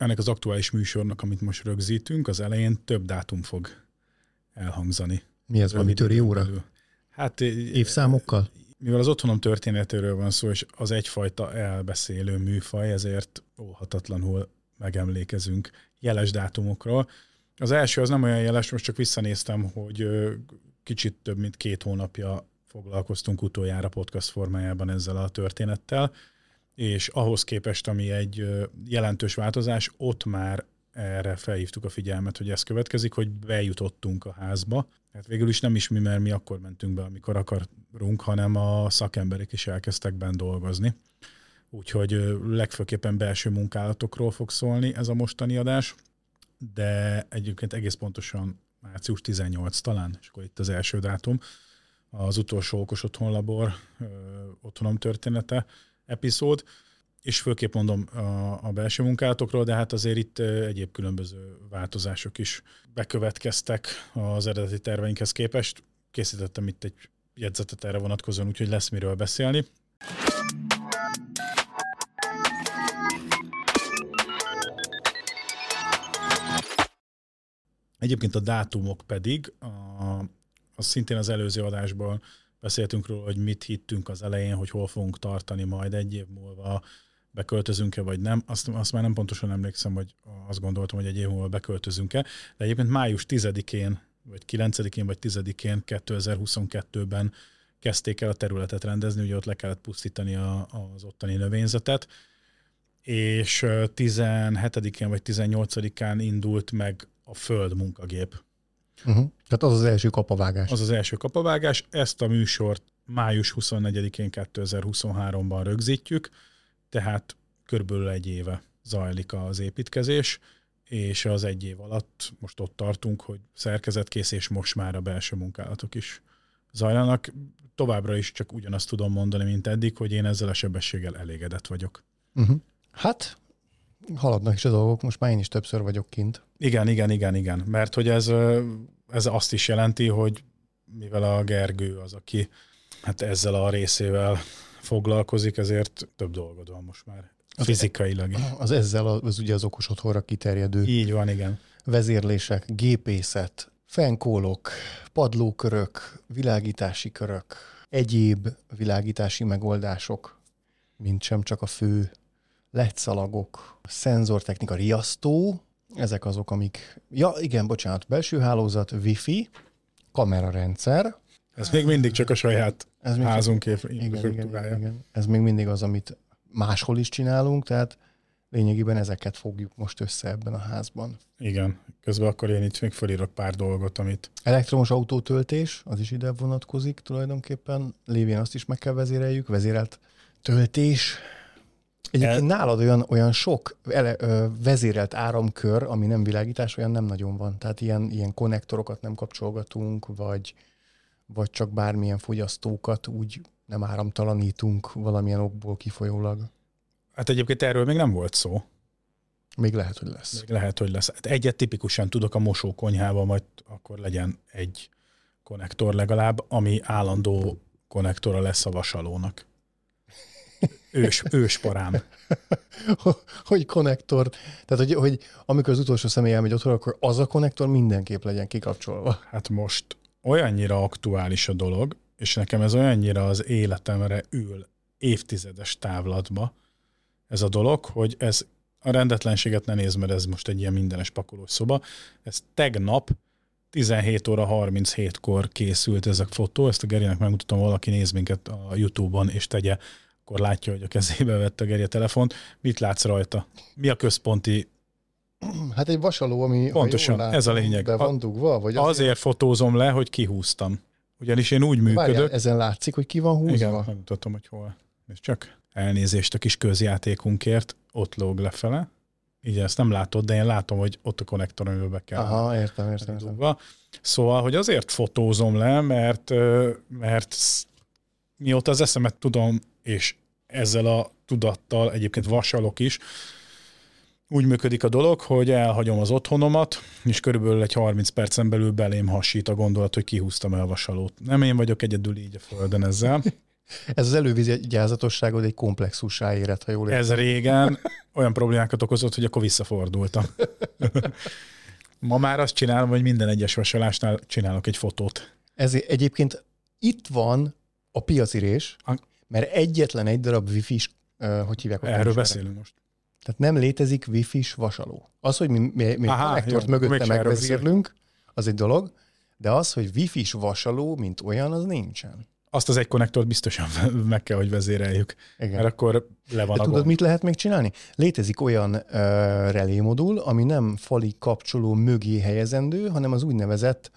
ennek az aktuális műsornak, amit most rögzítünk, az elején több dátum fog elhangzani. Mi ez, valami töri óra? Hát, Évszámokkal? Mivel az otthonom történetéről van szó, és az egyfajta elbeszélő műfaj, ezért óhatatlanul megemlékezünk jeles dátumokról. Az első az nem olyan jeles, most csak visszanéztem, hogy kicsit több mint két hónapja foglalkoztunk utoljára podcast formájában ezzel a történettel, és ahhoz képest, ami egy jelentős változás, ott már erre felhívtuk a figyelmet, hogy ez következik, hogy bejutottunk a házba. Hát végül is nem is mi, mert mi akkor mentünk be, amikor akarunk, hanem a szakemberek is elkezdtek benne dolgozni. Úgyhogy legfőképpen belső munkálatokról fog szólni ez a mostani adás, de egyébként egész pontosan március 18 talán, és akkor itt az első dátum, az utolsó okos otthonlabor otthonom története epizód, és főképp mondom a, a belső munkálatokról, de hát azért itt egyéb különböző változások is bekövetkeztek az eredeti terveinkhez képest. Készítettem itt egy jegyzetet erre vonatkozóan, úgyhogy lesz miről beszélni. Egyébként a dátumok pedig, a, az szintén az előző adásban beszéltünk róla, hogy mit hittünk az elején, hogy hol fogunk tartani majd egy év múlva, beköltözünk-e vagy nem. Azt, azt már nem pontosan emlékszem, hogy azt gondoltam, hogy egy év múlva beköltözünk-e, de egyébként május 10-én, vagy 9-én, vagy 10-én 2022-ben kezdték el a területet rendezni, ugye ott le kellett pusztítani a, az ottani növényzetet, és 17-én vagy 18-án indult meg a föld munkagép. Uh-huh. Tehát az az első kapavágás. Az az első kapavágás. Ezt a műsort május 24-én 2023-ban rögzítjük, tehát körülbelül egy éve zajlik az építkezés, és az egy év alatt most ott tartunk, hogy szerkezetkész, és most már a belső munkálatok is zajlanak. Továbbra is csak ugyanazt tudom mondani, mint eddig, hogy én ezzel a sebességgel elégedett vagyok. Uh-huh. Hát, haladnak is a dolgok, most már én is többször vagyok kint. Igen, igen, igen, igen, mert hogy ez, ez azt is jelenti, hogy mivel a Gergő az, aki hát ezzel a részével foglalkozik, ezért több dolgod van most már az fizikailag. Az ezzel az, az ugye az okos otthonra kiterjedő. Így van, igen. Vezérlések, gépészet, fenkólok, padlókörök, világítási körök, egyéb világítási megoldások, mint sem csak a fő LED-szalagok, szenzortechnika, riasztó, ezek azok, amik... Ja, igen, bocsánat, belső hálózat, wifi, kamerarendszer. Ez még mindig csak a saját ez még házunk csak, igen, igen, igen, Ez még mindig az, amit máshol is csinálunk, tehát lényegében ezeket fogjuk most össze ebben a házban. Igen, közben akkor én itt még felírok pár dolgot, amit... Elektromos autótöltés, az is ide vonatkozik tulajdonképpen, lévén azt is meg kell vezéreljük, vezérelt töltés, Egyébként nálad olyan, olyan sok ele, ö, vezérelt áramkör, ami nem világítás, olyan nem nagyon van. Tehát ilyen, ilyen konnektorokat nem kapcsolgatunk, vagy, vagy csak bármilyen fogyasztókat úgy nem áramtalanítunk valamilyen okból kifolyólag. Hát egyébként erről még nem volt szó. Még lehet, hogy lesz. Még lehet, hogy lesz. Hát egyet tipikusan tudok a mosókonyhában, majd akkor legyen egy konnektor legalább, ami állandó konnektora lesz a vasalónak. Ős, ősparám. hogy konnektor, tehát hogy, hogy amikor az utolsó személy elmegy otthon, akkor az a konnektor mindenképp legyen kikapcsolva. Hát most olyannyira aktuális a dolog, és nekem ez olyannyira az életemre ül évtizedes távlatba ez a dolog, hogy ez a rendetlenséget ne nézd, mert ez most egy ilyen mindenes pakolós szoba. Ez tegnap 17 óra 37-kor készült ez a fotó, ezt a Gerinek megmutatom, valaki néz minket a Youtube-on, és tegye akkor látja, hogy a kezébe vette a Geri a telefont. Mit látsz rajta? Mi a központi Hát egy vasaló, ami Pontosan, látom, ez a lényeg. Be van dugva? Vagy azért... azért fotózom le, hogy kihúztam. Ugyanis én úgy működök. Várjál, ezen látszik, hogy ki van húzva? Igen, megmutatom, hogy hol. És csak elnézést a kis közjátékunkért, ott lóg lefele. Így ezt nem látod, de én látom, hogy ott a konnektor, amivel be kell. Aha, értem, értem. értem. Szóval, hogy azért fotózom le, mert, mert mióta az eszemet tudom, és ezzel a tudattal egyébként vasalok is, úgy működik a dolog, hogy elhagyom az otthonomat, és körülbelül egy 30 percen belül belém hasít a gondolat, hogy kihúztam el a vasalót. Nem én vagyok egyedül így a földön ezzel. Ez az elővigyázatosságod egy komplexussá érett, ha jól értem. Ez régen olyan problémákat okozott, hogy akkor visszafordultam. Ma már azt csinálom, hogy minden egyes vasalásnál csinálok egy fotót. Ez egyébként itt van a piacirés, mert egyetlen egy darab wifi-s, uh, hogy hívják? Erről beszélünk most. Tehát nem létezik wifi-s vasaló. Az, hogy mi, mi, mi Aha, konnektort jó, mögötte megvezérlünk, az egy dolog, de az, hogy wifi-s vasaló, mint olyan, az nincsen. Azt az egy konnektort biztosan meg kell, hogy vezéreljük. Igen. Mert akkor le van De tudod, mit lehet még csinálni? Létezik olyan uh, relé modul, ami nem fali kapcsoló mögé helyezendő, hanem az úgynevezett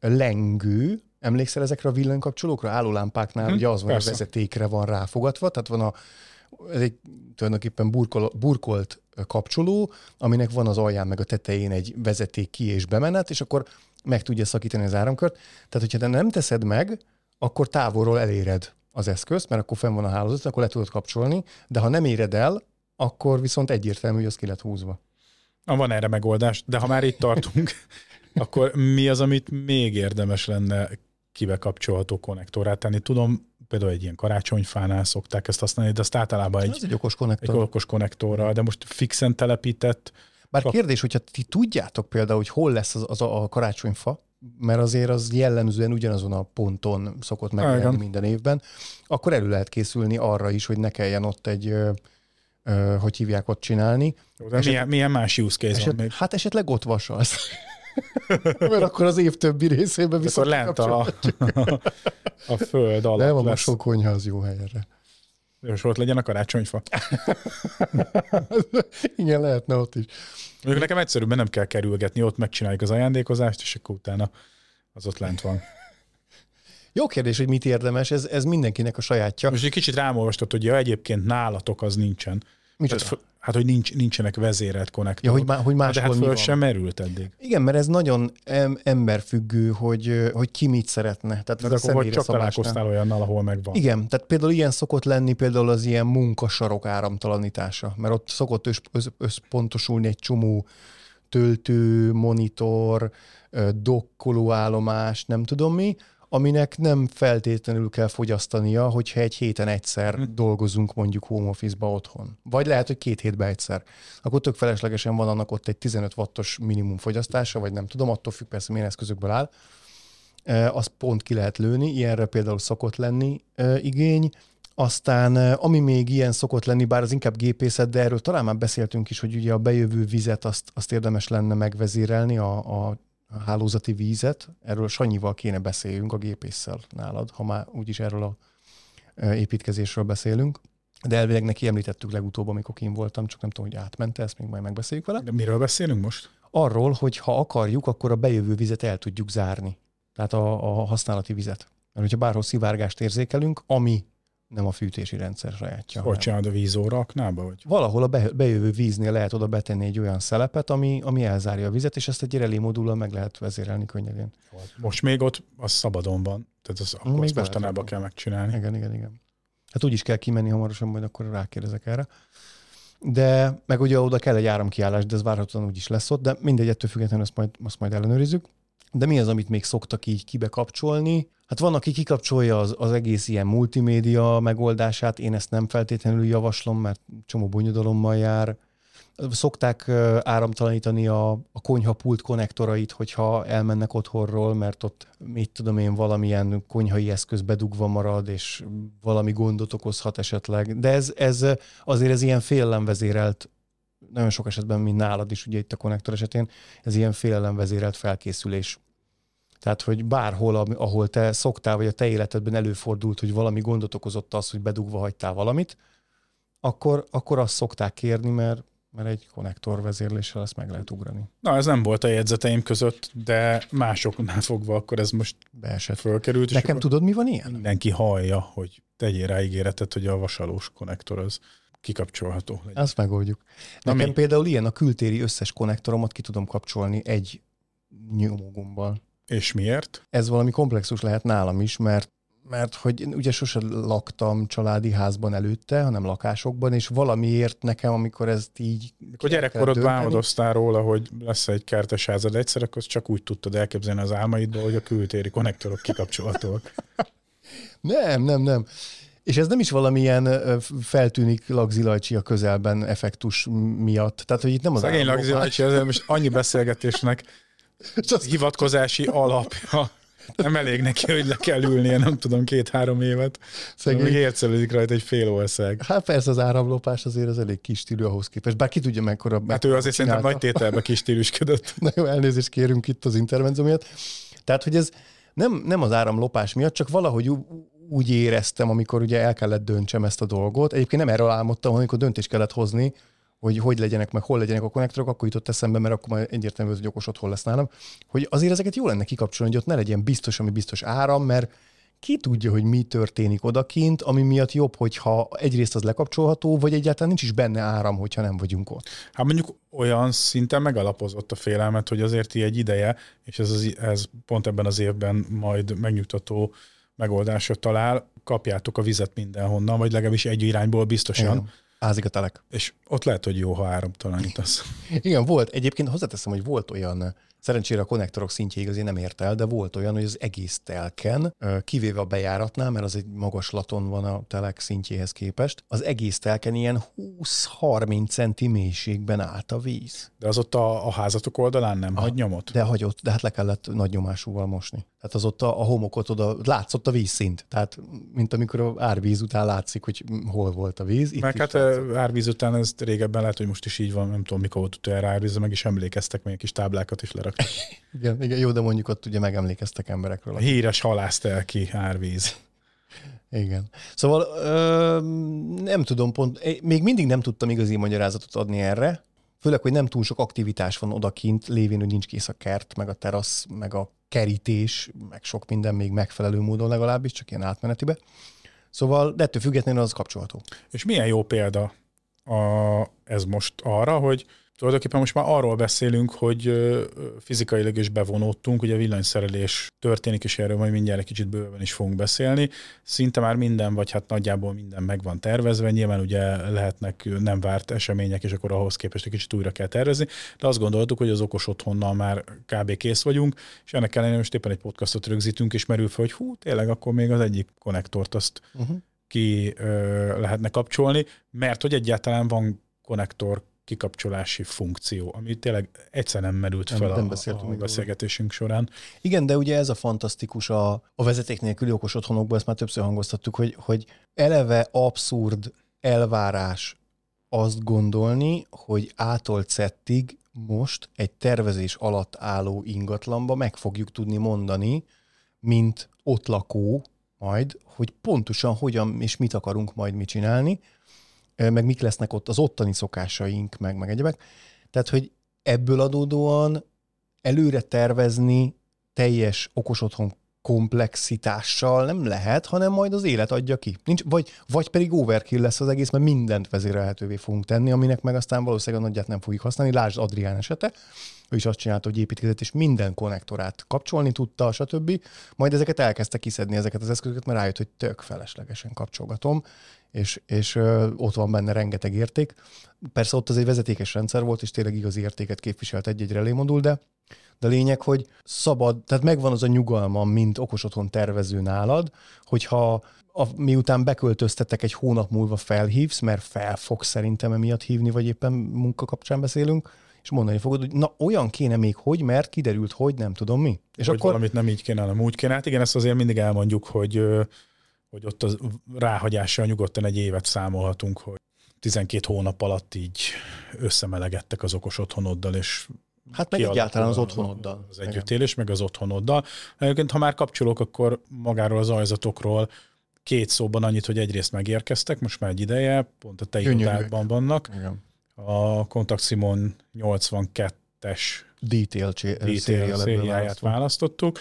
lengő, Emlékszel ezekre a villanykapcsolókra? Állólámpáknál hm, ugye az van, hogy a vezetékre van ráfogatva, tehát van a, ez egy tulajdonképpen burkol, burkolt kapcsoló, aminek van az alján meg a tetején egy vezeték ki és bemenet, és akkor meg tudja szakítani az áramkört. Tehát, hogyha te nem teszed meg, akkor távolról eléred az eszközt, mert akkor fenn van a hálózat, akkor le tudod kapcsolni, de ha nem éred el, akkor viszont egyértelmű, hogy az ki lett húzva. Na, van erre megoldás, de ha már itt tartunk, akkor mi az, amit még érdemes lenne kibe kapcsolható konnektorát tenni? Tudom, például egy ilyen karácsonyfánál szokták ezt használni, de azt általában egy, egy okos konnektor. Egy okos konnektorral, de most fixen telepített. Bár kap... kérdés, hogyha ti tudjátok például, hogy hol lesz az, az a, a karácsonyfa, mert azért az jellemzően ugyanazon a ponton szokott megjelenni minden évben, akkor elő lehet készülni arra is, hogy ne kelljen ott egy, hogy hívják ott csinálni. Jó, de eset, milyen, milyen más use case eset, van még? Hát esetleg ott vasalsz. mert akkor az év többi részében viszont akkor lent a, a föld alatt Nem, a sok konyha az jó helyre. És ott legyen a karácsonyfa. Igen, lehetne ott is. Mondjuk nekem egyszerűbben nem kell kerülgetni, ott megcsináljuk az ajándékozást, és akkor utána az ott lent van. Jó kérdés, hogy mit érdemes, ez, ez mindenkinek a sajátja. Most egy kicsit rámolvastott, hogy ja, egyébként nálatok az nincsen. Tehát, hát, hogy nincs, nincsenek vezérelt konnektorok. Ja, hogy, má, hogy máshol De hát föl sem merült eddig. Igen, mert ez nagyon em, emberfüggő, hogy, hogy ki mit szeretne. Tehát De akkor hogy csak találkoztál olyannal, ahol megvan. Igen, tehát például ilyen szokott lenni például az ilyen munkasarok áramtalanítása, mert ott szokott össz, össz, összpontosulni egy csomó töltő, monitor, dokkolóállomás, nem tudom mi, aminek nem feltétlenül kell fogyasztania, hogyha egy héten egyszer hm. dolgozunk mondjuk home office-ba otthon. Vagy lehet, hogy két hétben egyszer. Akkor tök feleslegesen van annak ott egy 15 wattos minimum fogyasztása, vagy nem tudom, attól függ persze milyen eszközökből áll. E, azt pont ki lehet lőni, ilyenre például szokott lenni e, igény. Aztán ami még ilyen szokott lenni, bár az inkább gépészet, de erről talán már beszéltünk is, hogy ugye a bejövő vizet azt, azt érdemes lenne megvezérelni, a, a a hálózati vízet, erről Sanyival kéne beszéljünk a gépésszel nálad, ha már úgyis erről a építkezésről beszélünk. De elvileg neki említettük legutóbb, amikor én voltam, csak nem tudom, hogy átmente, ezt még majd megbeszéljük vele. De miről beszélünk most? Arról, hogy ha akarjuk, akkor a bejövő vizet el tudjuk zárni. Tehát a, a használati vizet. Mert hogyha bárhol szivárgást érzékelünk, ami nem a fűtési rendszer sajátja. Hogy csinálod a vízóra aknába? Vagy? Valahol a bejövő víznél lehet oda betenni egy olyan szelepet, ami, ami elzárja a vizet, és ezt egy relé modullal meg lehet vezérelni könnyedén. Most még ott az szabadon van, tehát az, akkor azt mostanában kell megcsinálni. Igen, igen, igen. Hát úgy is kell kimenni hamarosan, majd akkor rákérdezek erre. De meg ugye oda kell egy áramkiállás, de ez várhatóan úgy is lesz ott, de mindegy, ettől függetlenül azt majd, azt majd ellenőrizzük. De mi az, amit még szoktak így kibekapcsolni? Hát van, aki kikapcsolja az, az egész ilyen multimédia megoldását, én ezt nem feltétlenül javaslom, mert csomó bonyodalommal jár. Szokták áramtalanítani a, a konyhapult konnektorait, hogyha elmennek otthonról, mert ott, mit tudom én, valamilyen konyhai eszköz bedugva marad, és valami gondot okozhat esetleg. De ez, ez azért ez ilyen félelemvezérelt nagyon sok esetben, mint nálad is, ugye itt a konnektor esetén, ez ilyen félelemvezérelt felkészülés. Tehát, hogy bárhol, ahol te szoktál, vagy a te életedben előfordult, hogy valami gondot okozott az, hogy bedugva hagytál valamit, akkor, akkor azt szokták kérni, mert, mert egy konnektor vezérléssel ezt meg lehet ugrani. Na, ez nem volt a jegyzeteim között, de másoknál fogva akkor ez most beesett. Fölkerült. Nekem tudod, mi van ilyen? Mindenki hallja, hogy tegyél rá ígéretet, hogy a vasalós konnektor az kikapcsolható legyen. Azt megoldjuk. Na Nekem mi? például ilyen a kültéri összes konnektoromat ki tudom kapcsolni egy nyomógombbal. És miért? Ez valami komplexus lehet nálam is, mert mert hogy ugye sose laktam családi házban előtte, hanem lakásokban, és valamiért nekem, amikor ez így... Amikor gyerekkorod álmodoztál róla, hogy lesz egy kertes házad egyszer, akkor csak úgy tudtad elképzelni az álmaidból, hogy a kültéri konnektorok kikapcsolhatóak. nem, nem, nem. És ez nem is valamilyen feltűnik lagzilajcsi a közelben effektus miatt. Tehát, hogy itt nem az Szegény lagzilajcsi, ezért most annyi beszélgetésnek hivatkozási alapja nem elég neki, hogy le kell ülnie, nem tudom, két-három évet. Szegény. Még ércelődik rajta egy fél ország. Hát persze az áramlopás azért az elég kis stílű ahhoz képest, bár ki tudja mekkora. Hát ő azért csinálta. szerintem nagy tételbe kis stílusködött. Na jó, elnézést kérünk itt az intervenció miatt. Tehát, hogy ez nem, nem az áramlopás miatt, csak valahogy úgy éreztem, amikor ugye el kellett döntsem ezt a dolgot. Egyébként nem erről álmodtam, amikor döntést kellett hozni, hogy hogy legyenek, meg hol legyenek a konnektorok, akkor jutott eszembe, mert akkor már egyértelmű, hogy okos otthon lesz nálam, hogy azért ezeket jó lenne kikapcsolni, hogy ott ne legyen biztos, ami biztos áram, mert ki tudja, hogy mi történik odakint, ami miatt jobb, hogyha egyrészt az lekapcsolható, vagy egyáltalán nincs is benne áram, hogyha nem vagyunk ott. Hát mondjuk olyan szinten megalapozott a félelmet, hogy azért egy ideje, és ez, az, ez pont ebben az évben majd megnyugtató megoldásra talál, kapjátok a vizet mindenhonnan, vagy legalábbis egy irányból biztosan. Igen Ázik a telek. És ott lehet, hogy jó, ha áramtalanítasz. Igen, volt. Egyébként hozzáteszem, hogy volt olyan Szerencsére a konnektorok szintjéig azért nem ért el, de volt olyan, hogy az egész telken, kivéve a bejáratnál, mert az egy magaslaton van a telek szintjéhez képest, az egész telken ilyen 20-30 centi mélységben állt a víz. De az ott a, a házatok oldalán nem a, hagy nyomot? De hagyott, de hát le kellett nagy nyomásúval mosni. Tehát az ott a, a homokot oda látszott a vízszint. Tehát, mint amikor a árvíz után látszik, hogy hol volt a víz. Itt Meg hát látszott. árvíz után ez régebben lehet, hogy most is így van, nem tudom, mikor volt utoljára árvíz, meg is emlékeztek, még kis táblákat is leraktak. Igen, igen, jó, de mondjuk ott ugye megemlékeztek emberekről. A híres ki árvíz. Igen. Szóval ö, nem tudom pont, még mindig nem tudtam igazi magyarázatot adni erre, főleg, hogy nem túl sok aktivitás van odakint, lévén, hogy nincs kész a kert, meg a terasz, meg a kerítés, meg sok minden még megfelelő módon legalábbis, csak ilyen átmenetibe. Szóval, de ettől függetlenül az kapcsolható. És milyen jó példa a, ez most arra, hogy Tulajdonképpen most már arról beszélünk, hogy fizikailag is bevonódtunk, ugye villanyszerelés történik, és erről majd mindjárt egy kicsit bőven is fogunk beszélni. Szinte már minden, vagy hát nagyjából minden meg van tervezve, nyilván ugye lehetnek nem várt események, és akkor ahhoz képest egy kicsit újra kell tervezni, de azt gondoltuk, hogy az okos otthonnal már kb. kész vagyunk, és ennek ellenére most éppen egy podcastot rögzítünk, és merül fel, hogy hú, tényleg akkor még az egyik konnektort azt uh-huh. ki ö, lehetne kapcsolni, mert hogy egyáltalán van konnektor kikapcsolási funkció, ami tényleg egyszer nem merült fel nem, nem a, a beszélgetésünk során. Igen, de ugye ez a fantasztikus a, a vezeték nélküli okos otthonokban, ezt már többször hangoztattuk, hogy, hogy eleve abszurd elvárás azt gondolni, hogy ától cettig most egy tervezés alatt álló ingatlanba meg fogjuk tudni mondani, mint ott lakó majd, hogy pontosan hogyan és mit akarunk majd mi csinálni, meg mik lesznek ott az ottani szokásaink, meg, meg egyebek. Tehát, hogy ebből adódóan előre tervezni teljes okos otthon komplexitással nem lehet, hanem majd az élet adja ki. Nincs, vagy, vagy pedig overkill lesz az egész, mert mindent vezérelhetővé fogunk tenni, aminek meg aztán valószínűleg a nagyját nem fogjuk használni. Lásd Adrián esete, ő is azt csinálta, hogy építkezett, és minden konnektorát kapcsolni tudta, stb. Majd ezeket elkezdte kiszedni, ezeket az eszközöket, mert rájött, hogy tök feleslegesen kapcsolgatom, és, és ott van benne rengeteg érték. Persze ott az egy vezetékes rendszer volt, és tényleg igazi értéket képviselt egy-egy relémodul, de de lényeg, hogy szabad, tehát megvan az a nyugalmam, mint okos otthon tervező nálad, hogyha a, miután beköltöztetek egy hónap múlva felhívsz, mert fel fogsz szerintem emiatt hívni, vagy éppen munka kapcsán beszélünk, és mondani fogod, hogy na olyan kéne még hogy, mert kiderült, hogy nem tudom mi. És hogy akkor... valamit nem így kéne, hanem úgy kéne. Hát igen, ezt azért mindig elmondjuk, hogy hogy ott az ráhagyással nyugodtan egy évet számolhatunk, hogy 12 hónap alatt így összemelegettek az okos otthonoddal, és Hát meg egyáltalán az otthonoddal. Az együttélés, meg az otthonoddal. Egyébként, ha már kapcsolok, akkor magáról az ajzatokról két szóban annyit, hogy egyrészt megérkeztek, most már egy ideje, pont a te irodákban vannak. Igen. A Contact Simon 82-es detail, detail szériáját választottuk,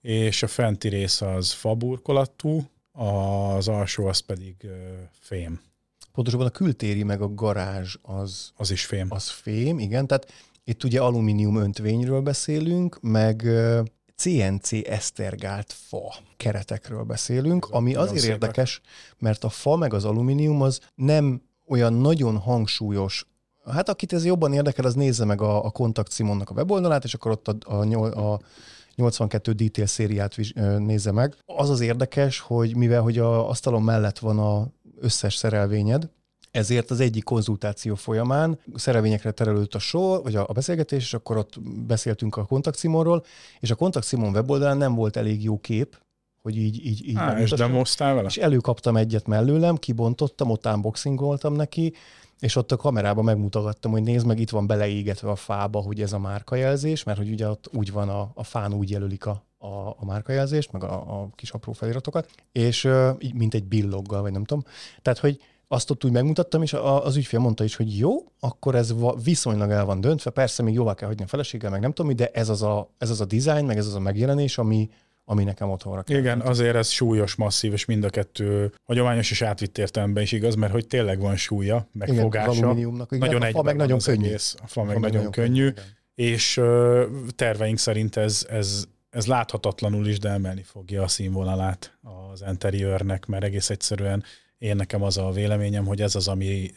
és a fenti rész az faburkolatú, az alsó az pedig fém. Pontosabban a kültéri meg a garázs az... Az is fém. Az fém, igen. Tehát itt ugye alumínium öntvényről beszélünk, meg CNC esztergált fa keretekről beszélünk, Ez ami azért szépek. érdekes, mert a fa meg az alumínium az nem olyan nagyon hangsúlyos Hát akit ez jobban érdekel, az nézze meg a, a Kontakt Simonnak a weboldalát, és akkor ott a, a, a 82 detail szériát nézze meg. Az az érdekes, hogy mivel hogy a asztalon mellett van a összes szerelvényed, ezért az egyik konzultáció folyamán szerelvényekre terelődött a sor, vagy a, beszélgetés, és akkor ott beszéltünk a kontaktszimorról, és a kontaktszimon weboldalán nem volt elég jó kép, hogy így, így, így Á, és demoztál vele? És előkaptam egyet mellőlem, kibontottam, ott unboxingoltam neki, és ott a kamerában megmutattam, hogy nézd meg, itt van beleégetve a fába, hogy ez a márkajelzés, mert hogy ugye ott úgy van a, a fán, úgy jelölik a, a, a márkajelzést, meg a, a kis apró feliratokat, és uh, mint egy billoggal, vagy nem tudom. Tehát, hogy azt ott úgy megmutattam, és az ügyfél mondta is, hogy jó, akkor ez viszonylag el van döntve, persze még jóvá kell hagyni a feleséggel, meg nem tudom de ez az a, ez az a design, meg ez az a megjelenés, ami, ami nekem otthonra kell. Igen, azért ez súlyos, masszív, és mind a kettő hagyományos és átvitt értelemben is igaz, mert hogy tényleg van súlya, meg Igen, fogása. Igen, nagyon egy, a fa meg nagyon könnyű. Egész, a fa meg fa nagyon, nagyon könnyű, könnyű és uh, terveink szerint ez, ez, ez láthatatlanul is, de emelni fogja a színvonalát az interiőrnek, mert egész egyszerűen én nekem az a véleményem, hogy ez az, ami,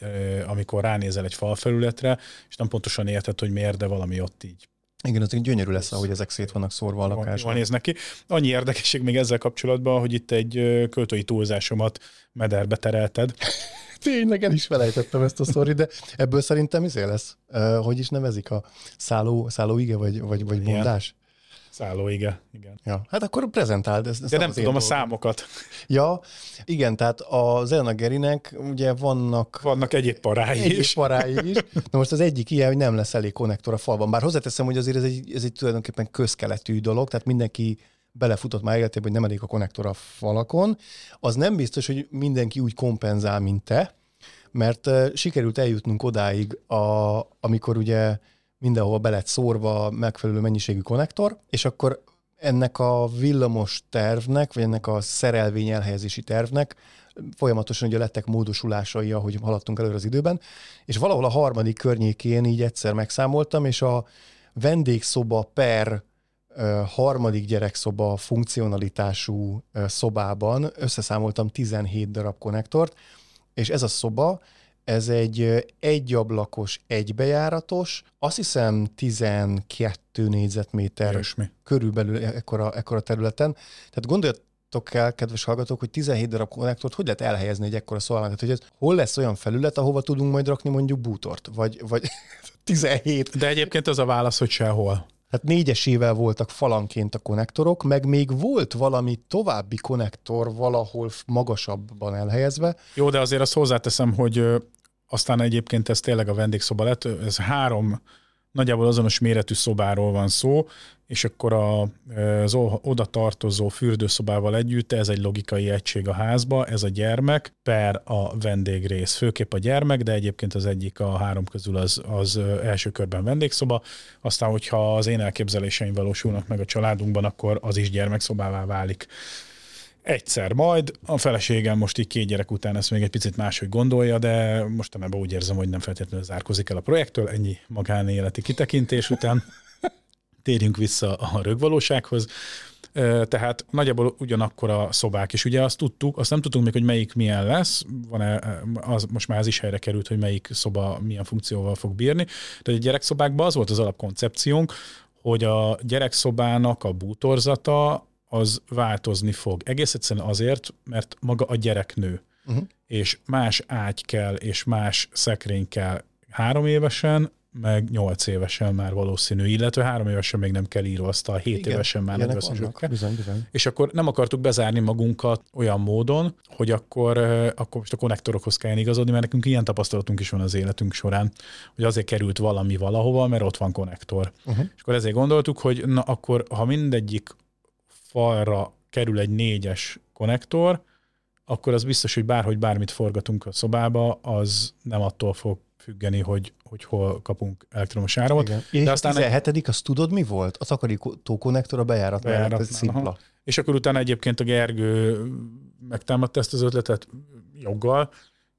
amikor ránézel egy falfelületre, és nem pontosan érted, hogy miért, de valami ott így igen, az gyönyörű lesz, ahogy ezek szét vannak szórva a lakásban. Van néznek ki. Annyi érdekesség még ezzel kapcsolatban, hogy itt egy költői túlzásomat mederbe terelted. Tényleg el is felejtettem ezt a sztori, de ebből szerintem izé lesz. Hogy is nevezik a szálló, szállóige, vagy, vagy, vagy mondás? Szálló, igen. igen. Ja, hát akkor prezentáld. Ezt, ezt De nem tudom dolgok. a számokat. Ja, igen, tehát az Elena Gerinek ugye vannak... Vannak egyéb parái egyéb is. parái is. Na most az egyik ilyen, hogy nem lesz elég konnektor a falban. Bár hozzáteszem, hogy azért ez egy, ez egy tulajdonképpen közkeletű dolog, tehát mindenki belefutott már életében, hogy nem elég a konnektor a falakon. Az nem biztos, hogy mindenki úgy kompenzál, mint te, mert sikerült eljutnunk odáig, a, amikor ugye mindenhova be lett szórva megfelelő mennyiségű konnektor, és akkor ennek a villamos tervnek, vagy ennek a szerelvény elhelyezési tervnek folyamatosan ugye lettek módosulásai, ahogy haladtunk előre az időben, és valahol a harmadik környékén így egyszer megszámoltam, és a vendégszoba per harmadik gyerekszoba funkcionalitású szobában összeszámoltam 17 darab konnektort, és ez a szoba ez egy egyablakos, egybejáratos, azt hiszem 12 négyzetméter Ilyesmi. körülbelül ekkora, ekkora területen. Tehát gondoljatok el, kedves hallgatók, hogy 17 darab konnektort hogy lehet elhelyezni egy ekkora? Tehát, hogy ez hol lesz olyan felület, ahova tudunk majd rakni mondjuk bútort? Vagy, vagy 17. De egyébként az a válasz, hogy sehol. Tehát négyesével voltak falanként a konnektorok, meg még volt valami további konnektor valahol magasabban elhelyezve. Jó, de azért azt hozzáteszem, hogy aztán egyébként ez tényleg a vendégszoba lett, ez három nagyjából azonos méretű szobáról van szó, és akkor a, az oda tartozó fürdőszobával együtt ez egy logikai egység a házba, ez a gyermek per a vendégrész. Főképp a gyermek, de egyébként az egyik a három közül az, az első körben vendégszoba. Aztán, hogyha az én elképzeléseim valósulnak meg a családunkban, akkor az is gyermekszobává válik egyszer majd. A feleségem most így két gyerek után ezt még egy picit máshogy gondolja, de mostanában úgy érzem, hogy nem feltétlenül zárkozik el a projektől, ennyi magánéleti kitekintés után. Térjünk vissza a rögvalósághoz. Tehát nagyjából ugyanakkor a szobák, és ugye azt tudtuk, azt nem tudtunk még, hogy melyik milyen lesz, van-e, az, most már az is helyre került, hogy melyik szoba milyen funkcióval fog bírni, de a gyerekszobákban az volt az alapkoncepciónk, hogy a gyerekszobának a bútorzata az változni fog. Egész egyszerűen azért, mert maga a gyerek nő, uh-huh. és más ágy kell, és más szekrény kell három évesen, meg nyolc évesen már valószínű, illetve három évesen még nem kell a hét Igen, évesen már nem vannak, bizony, bizony. És akkor nem akartuk bezárni magunkat olyan módon, hogy akkor, akkor most a konnektorokhoz kell igazodni, mert nekünk ilyen tapasztalatunk is van az életünk során, hogy azért került valami valahova, mert ott van konnektor. Uh-huh. És akkor ezért gondoltuk, hogy na akkor, ha mindegyik falra kerül egy négyes konnektor, akkor az biztos, hogy bárhogy bármit forgatunk a szobába, az nem attól fog függeni, hogy, hogy hol kapunk elektromos áramot. Igen. De aztán a 17 egy... azt tudod mi volt? A takarító konnektor a bejárat, bejárat ez szimpla. És akkor utána egyébként a Gergő megtámadta ezt az ötletet joggal,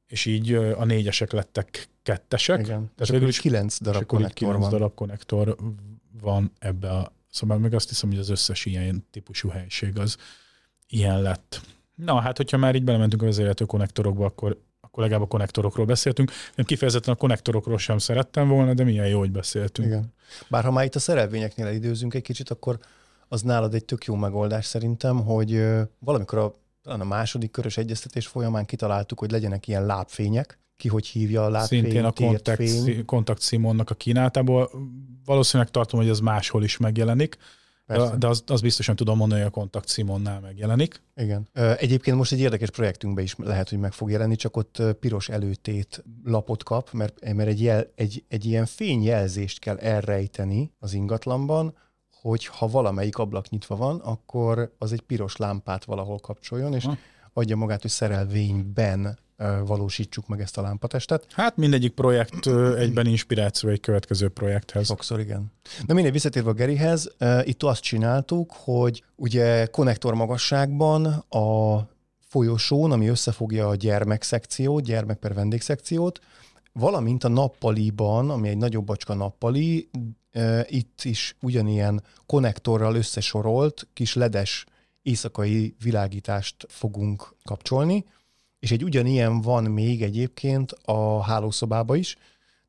és így a négyesek lettek kettesek. Igen. Tehát végül is kilenc darab konnektor van. darab konnektor van ebbe a Szóval meg azt hiszem, hogy az összes ilyen típusú helység az ilyen lett. Na, hát hogyha már így belementünk a vezérlető konnektorokba, akkor, akkor legalább a konnektorokról beszéltünk. Én kifejezetten a konnektorokról sem szerettem volna, de milyen jó, hogy beszéltünk. Igen. Bár ha már itt a szerelvényeknél időzünk egy kicsit, akkor az nálad egy tök jó megoldás szerintem, hogy valamikor a, a második körös egyeztetés folyamán kitaláltuk, hogy legyenek ilyen lábfények, ki hogy hívja a lábfény, Szintén a kontakt, kontakt Simonnak a kínálatából. Valószínűleg tartom, hogy ez máshol is megjelenik. Persze. De az, az biztosan tudom mondani, hogy a kontakt Simonnál megjelenik. Igen. Egyébként most egy érdekes projektünkben is lehet, hogy meg fog jelenni, csak ott piros előtét lapot kap, mert, mert egy, jel, egy, egy ilyen fényjelzést kell elrejteni az ingatlanban, hogy ha valamelyik ablak nyitva van, akkor az egy piros lámpát valahol kapcsoljon, és adja magát, hogy szerelvényben valósítsuk meg ezt a lámpatestet. Hát mindegyik projekt egyben inspiráció egy következő projekthez. Sokszor igen. De mindegy, visszatérve a Gerihez, itt azt csináltuk, hogy ugye konnektor magasságban a folyosón, ami összefogja a gyermekszekciót, gyermek per vendégszekciót, valamint a nappaliban, ami egy nagyobb bacska nappali, itt is ugyanilyen konnektorral összesorolt kis ledes éjszakai világítást fogunk kapcsolni, és egy ugyanilyen van még egyébként a hálószobába is,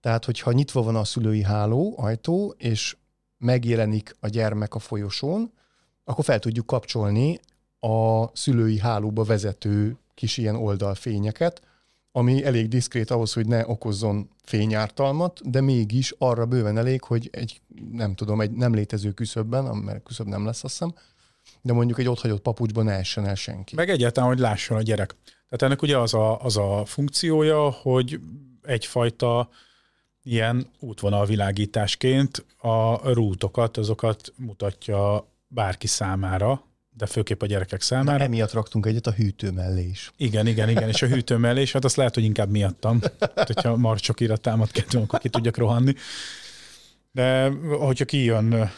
tehát hogyha nyitva van a szülői háló, ajtó, és megjelenik a gyermek a folyosón, akkor fel tudjuk kapcsolni a szülői hálóba vezető kis ilyen oldalfényeket, ami elég diszkrét ahhoz, hogy ne okozzon fényártalmat, de mégis arra bőven elég, hogy egy, nem tudom, egy nem létező küszöbben, mert küszöb nem lesz, azt hiszem, de mondjuk egy otthagyott papucsban ne essen el senki. Meg egyáltalán, hogy lásson a gyerek. Tehát ennek ugye az a, az a funkciója, hogy egyfajta ilyen útvonalvilágításként a rútokat, azokat mutatja bárki számára, de főképp a gyerekek számára. Na, emiatt raktunk egyet a hűtő mellé is. Igen, igen, igen, és a hűtő mellé is, hát azt lehet, hogy inkább miattam. Hát, hogyha marcsokira támad kettő, akkor ki tudjak rohanni. De hogyha kijön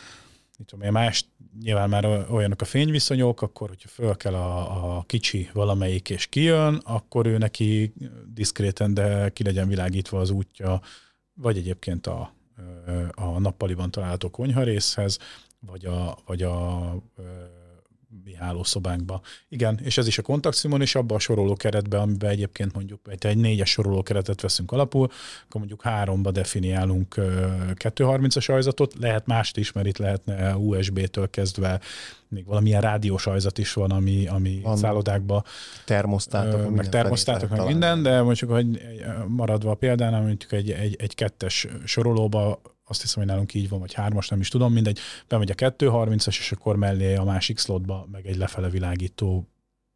mit tudom más, nyilván már olyanok a fényviszonyok, akkor hogyha föl kell a, a kicsi valamelyik és kijön, akkor ő neki diszkréten, de ki legyen világítva az útja, vagy egyébként a, a nappaliban található konyha részhez, vagy a, vagy a mi hálószobánkba. Igen, és ez is a kontaktszimon, és abba a soroló keretbe, amiben egyébként mondjuk egy, egy négyes soroló keretet veszünk alapul, akkor mondjuk háromba definiálunk 230-as ajzatot, lehet mást is, mert itt lehetne USB-től kezdve még valamilyen rádiós ajzat is van, ami, ami van szállodákban. Termosztátok. Meg termosztátok, meg minden, de mondjuk, hogy maradva a példánál, mondjuk egy, egy, egy kettes sorolóba azt hiszem, hogy nálunk így van, vagy hármas, nem is tudom, mindegy, bemegy a 230-as, és akkor mellé a másik slotba meg egy lefele világító,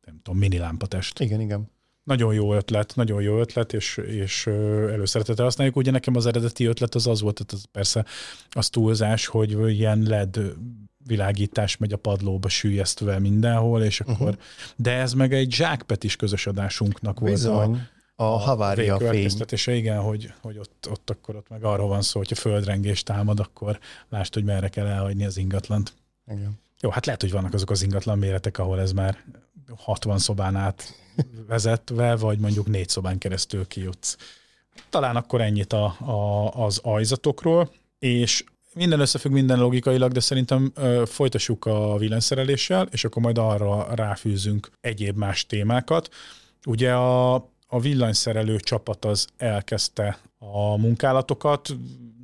nem tudom, mini lámpatest. Igen, igen. Nagyon jó ötlet, nagyon jó ötlet, és, és előszeretettel használjuk. Ugye nekem az eredeti ötlet az az volt, tehát az persze az túlzás, hogy ilyen LED világítás megy a padlóba sűjesztve mindenhol, és akkor, uh-huh. de ez meg egy zsákpetis közös adásunknak Bizony. volt a, a havária fény. igen, hogy, hogy ott, ott akkor ott meg arról van szó, hogyha földrengés támad, akkor lásd, hogy merre kell elhagyni az ingatlant. Igen. Jó, hát lehet, hogy vannak azok az ingatlan méretek, ahol ez már 60 szobán át vezetve, vagy mondjuk négy szobán keresztül kijutsz. Talán akkor ennyit a, a, az ajzatokról, és minden összefügg minden logikailag, de szerintem ö, folytassuk a villanyszereléssel, és akkor majd arra ráfűzünk egyéb más témákat. Ugye a a villanyszerelő csapat az elkezdte a munkálatokat,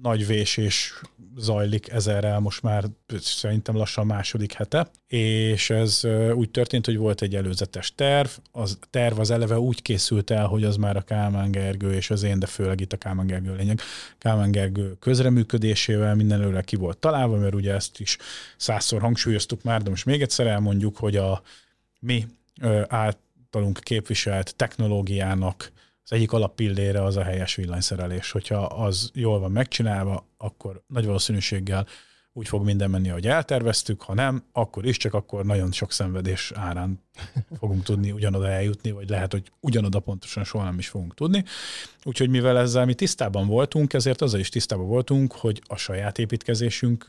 nagy vésés zajlik ezerrel most már szerintem lassan második hete, és ez úgy történt, hogy volt egy előzetes terv, az terv az eleve úgy készült el, hogy az már a Kálmán Gergő és az én, de főleg itt a Kálmán Gergő lényeg, Kálmán Gergő közreműködésével minden előre ki volt találva, mert ugye ezt is százszor hangsúlyoztuk már, de most még egyszer elmondjuk, hogy a mi állt általunk képviselt technológiának az egyik alappillére az a helyes villanyszerelés. Hogyha az jól van megcsinálva, akkor nagy valószínűséggel úgy fog minden menni, ahogy elterveztük, ha nem, akkor is, csak akkor nagyon sok szenvedés árán fogunk tudni ugyanoda eljutni, vagy lehet, hogy ugyanoda pontosan soha nem is fogunk tudni. Úgyhogy mivel ezzel mi tisztában voltunk, ezért azzal is tisztában voltunk, hogy a saját építkezésünk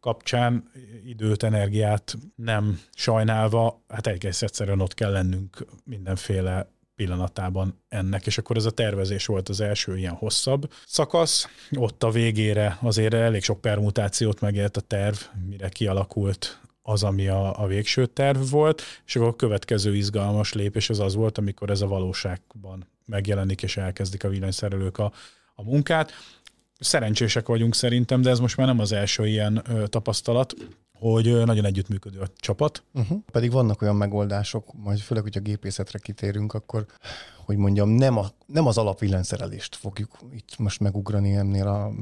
kapcsán időt, energiát nem sajnálva, hát egész egyszerűen ott kell lennünk mindenféle pillanatában ennek, és akkor ez a tervezés volt az első ilyen hosszabb szakasz. Ott a végére azért elég sok permutációt megélt a terv, mire kialakult az, ami a, a végső terv volt, és akkor a következő izgalmas lépés az az volt, amikor ez a valóságban megjelenik, és elkezdik a villanyszerelők a, a munkát. Szerencsések vagyunk szerintem, de ez most már nem az első ilyen tapasztalat, hogy nagyon együttműködő a csapat. Uh-huh. Pedig vannak olyan megoldások, majd főleg, hogy a gépészetre kitérünk, akkor, hogy mondjam, nem, a, nem az alapvillanyszerelést fogjuk itt most megugrani ennél a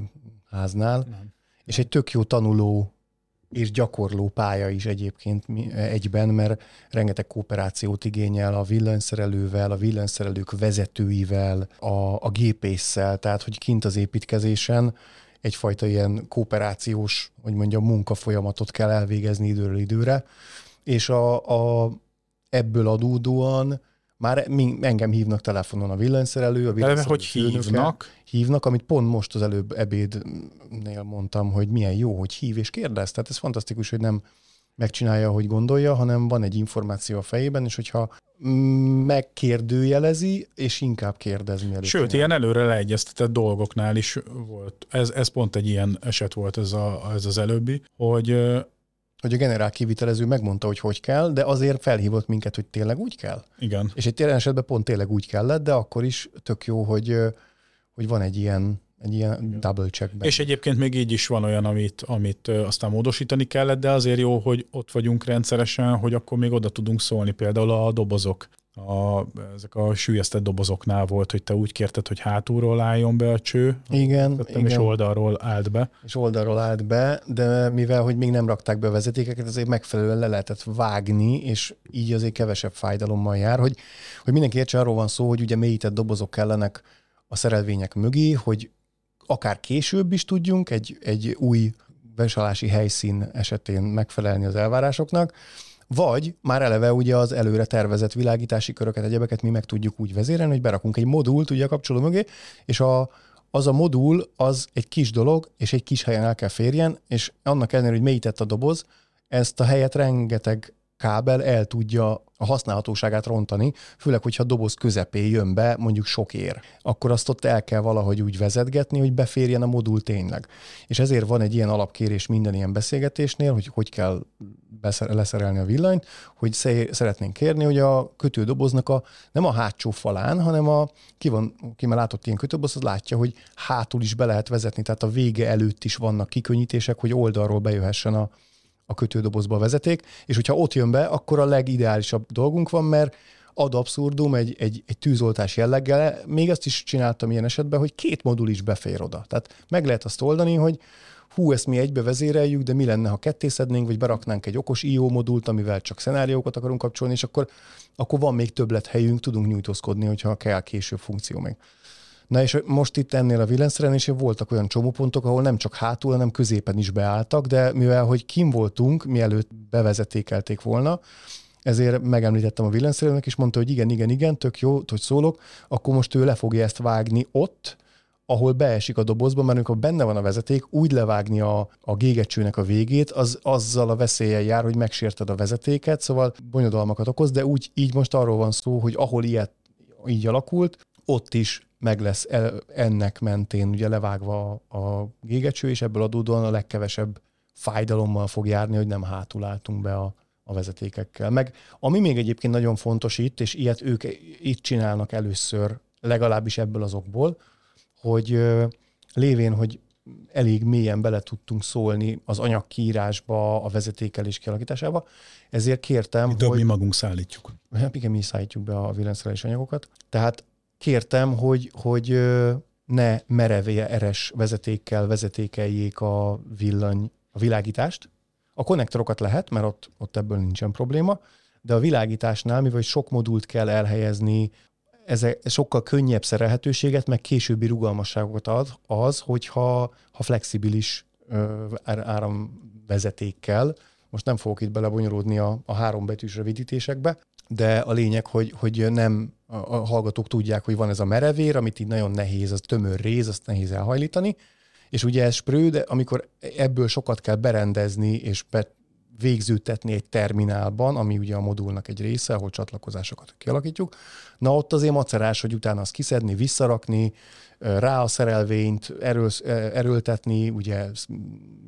háznál, nem. és egy tök jó tanuló és gyakorló pálya is egyébként egyben, mert rengeteg kooperációt igényel a villanyszerelővel, a villanyszerelők vezetőivel, a, a gépésszel, tehát hogy kint az építkezésen egyfajta ilyen kooperációs, hogy mondjam, munkafolyamatot kell elvégezni időről időre, és a, a, ebből adódóan már engem hívnak telefonon a villanyszerelő, a villanyszerelő hogy hívnak? Hívnak, amit pont most az előbb ebédnél mondtam, hogy milyen jó, hogy hív és kérdez. Tehát ez fantasztikus, hogy nem megcsinálja, hogy gondolja, hanem van egy információ a fejében, és hogyha megkérdőjelezi, és inkább kérdez, mielőtt. Sőt, csinál. ilyen előre leegyeztetett dolgoknál is volt. Ez, ez pont egy ilyen eset volt ez, a, ez az előbbi, hogy hogy a generál kivitelező megmondta, hogy hogy kell, de azért felhívott minket, hogy tényleg úgy kell. Igen. És egy télen esetben pont tényleg úgy kellett, de akkor is tök jó, hogy, hogy van egy ilyen, egy ilyen Igen. double check. És egyébként még így is van olyan, amit, amit aztán módosítani kellett, de azért jó, hogy ott vagyunk rendszeresen, hogy akkor még oda tudunk szólni, például a dobozok a, ezek a sűjesztett dobozoknál volt, hogy te úgy kérted, hogy hátulról álljon be a cső. Igen, Tettem, igen. És oldalról állt be. És oldalról állt be, de mivel, hogy még nem rakták be a vezetékeket, azért megfelelően le lehetett vágni, és így azért kevesebb fájdalommal jár, hogy, hogy mindenki értse, arról van szó, hogy ugye mélyített dobozok kellenek a szerelvények mögé, hogy akár később is tudjunk egy, egy új besalási helyszín esetén megfelelni az elvárásoknak, vagy már eleve ugye az előre tervezett világítási köröket, egyebeket mi meg tudjuk úgy vezérelni, hogy berakunk egy modult ugye a kapcsoló mögé, és a, az a modul az egy kis dolog, és egy kis helyen el kell férjen, és annak ellenére, hogy mélyített a doboz, ezt a helyet rengeteg kábel el tudja a használhatóságát rontani, főleg, hogyha a doboz közepé jön be mondjuk sok ér. Akkor azt ott el kell valahogy úgy vezetgetni, hogy beférjen a modul tényleg. És ezért van egy ilyen alapkérés minden ilyen beszélgetésnél, hogy hogy kell leszerelni a villanyt, hogy szeretnénk kérni, hogy a kötődoboznak a, nem a hátsó falán, hanem a, ki, van, ki már látott ilyen kötődoboz, az látja, hogy hátul is be lehet vezetni, tehát a vége előtt is vannak kikönnyítések, hogy oldalról bejöhessen a, a kötődobozba a vezeték, és hogyha ott jön be, akkor a legideálisabb dolgunk van, mert ad abszurdum egy, egy, egy tűzoltás jelleggel. Még azt is csináltam ilyen esetben, hogy két modul is befér oda. Tehát meg lehet azt oldani, hogy hú, ezt mi egybe vezéreljük, de mi lenne, ha kettészednénk, vagy beraknánk egy okos IO modult, amivel csak szenáriókat akarunk kapcsolni, és akkor, akkor van még többlet helyünk, tudunk nyújtózkodni, hogyha kell később funkció még. Na és most itt ennél a villanyszerelésén voltak olyan csomópontok, ahol nem csak hátul, hanem középen is beálltak, de mivel hogy kim voltunk, mielőtt bevezetékelték volna, ezért megemlítettem a villanyszerelőnek, és mondta, hogy igen, igen, igen, tök jó, hogy szólok, akkor most ő le fogja ezt vágni ott, ahol beesik a dobozba, mert amikor benne van a vezeték, úgy levágni a, a gégecsőnek a végét, az azzal a veszélyen jár, hogy megsérted a vezetéket, szóval bonyodalmakat okoz, de úgy így most arról van szó, hogy ahol ilyet így alakult, ott is meg lesz ennek mentén ugye levágva a gégecső, és ebből adódóan a legkevesebb fájdalommal fog járni, hogy nem hátul álltunk be a, a vezetékekkel. Meg ami még egyébként nagyon fontos itt, és ilyet ők itt csinálnak először, legalábbis ebből azokból, hogy lévén, hogy elég mélyen bele tudtunk szólni az anyagkiírásba, a vezetékelés kialakításába, ezért kértem, De hogy... mi magunk szállítjuk. Hát igen, mi szállítjuk be a villanyszerelés anyagokat. Tehát kértem, hogy, hogy ne merevé eres vezetékkel vezetékeljék a villany, a világítást. A konnektorokat lehet, mert ott, ott ebből nincsen probléma, de a világításnál, mivel sok modult kell elhelyezni, ez sokkal könnyebb szerelhetőséget, meg későbbi rugalmasságot ad az, hogyha ha flexibilis áramvezetékkel, most nem fogok itt belebonyolódni a, a három betűs rövidítésekbe, de a lényeg, hogy, hogy nem a, hallgatók tudják, hogy van ez a merevér, amit így nagyon nehéz, az tömör réz, azt nehéz elhajlítani, és ugye ez sprő, de amikor ebből sokat kell berendezni és be, végzőtetni egy terminálban, ami ugye a modulnak egy része, ahol csatlakozásokat kialakítjuk. Na ott azért macerás, hogy utána azt kiszedni, visszarakni, rá a szerelvényt eről, erőltetni, ugye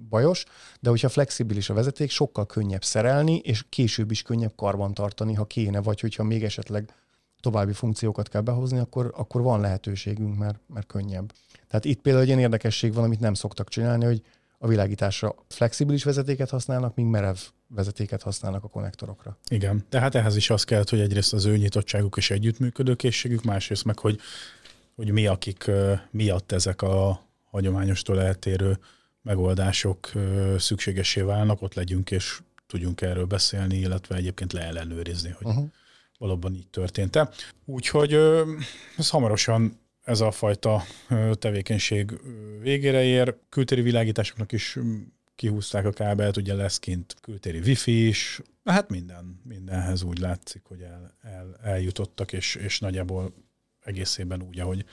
bajos, de hogyha flexibilis a vezeték, sokkal könnyebb szerelni, és később is könnyebb karban tartani, ha kéne, vagy hogyha még esetleg további funkciókat kell behozni, akkor, akkor van lehetőségünk, mert, mert könnyebb. Tehát itt például egy ilyen érdekesség van, amit nem szoktak csinálni, hogy a világításra flexibilis vezetéket használnak, míg merev vezetéket használnak a konnektorokra. Igen, tehát ehhez is az kellett, hogy egyrészt az ő nyitottságuk és együttműködőkészségük, másrészt meg, hogy, hogy mi, akik miatt ezek a hagyományostól eltérő megoldások szükségesé válnak, ott legyünk és tudjunk erről beszélni, illetve egyébként leellenőrizni, hogy uh-huh. Valóban így történt-e. Úgyhogy ez hamarosan ez a fajta tevékenység végére ér. Kültéri világításoknak is kihúzták a kábelt, ugye lesz kint kültéri wifi is, hát minden, mindenhez úgy látszik, hogy el, el, eljutottak, és, és nagyjából egészében úgy, ahogy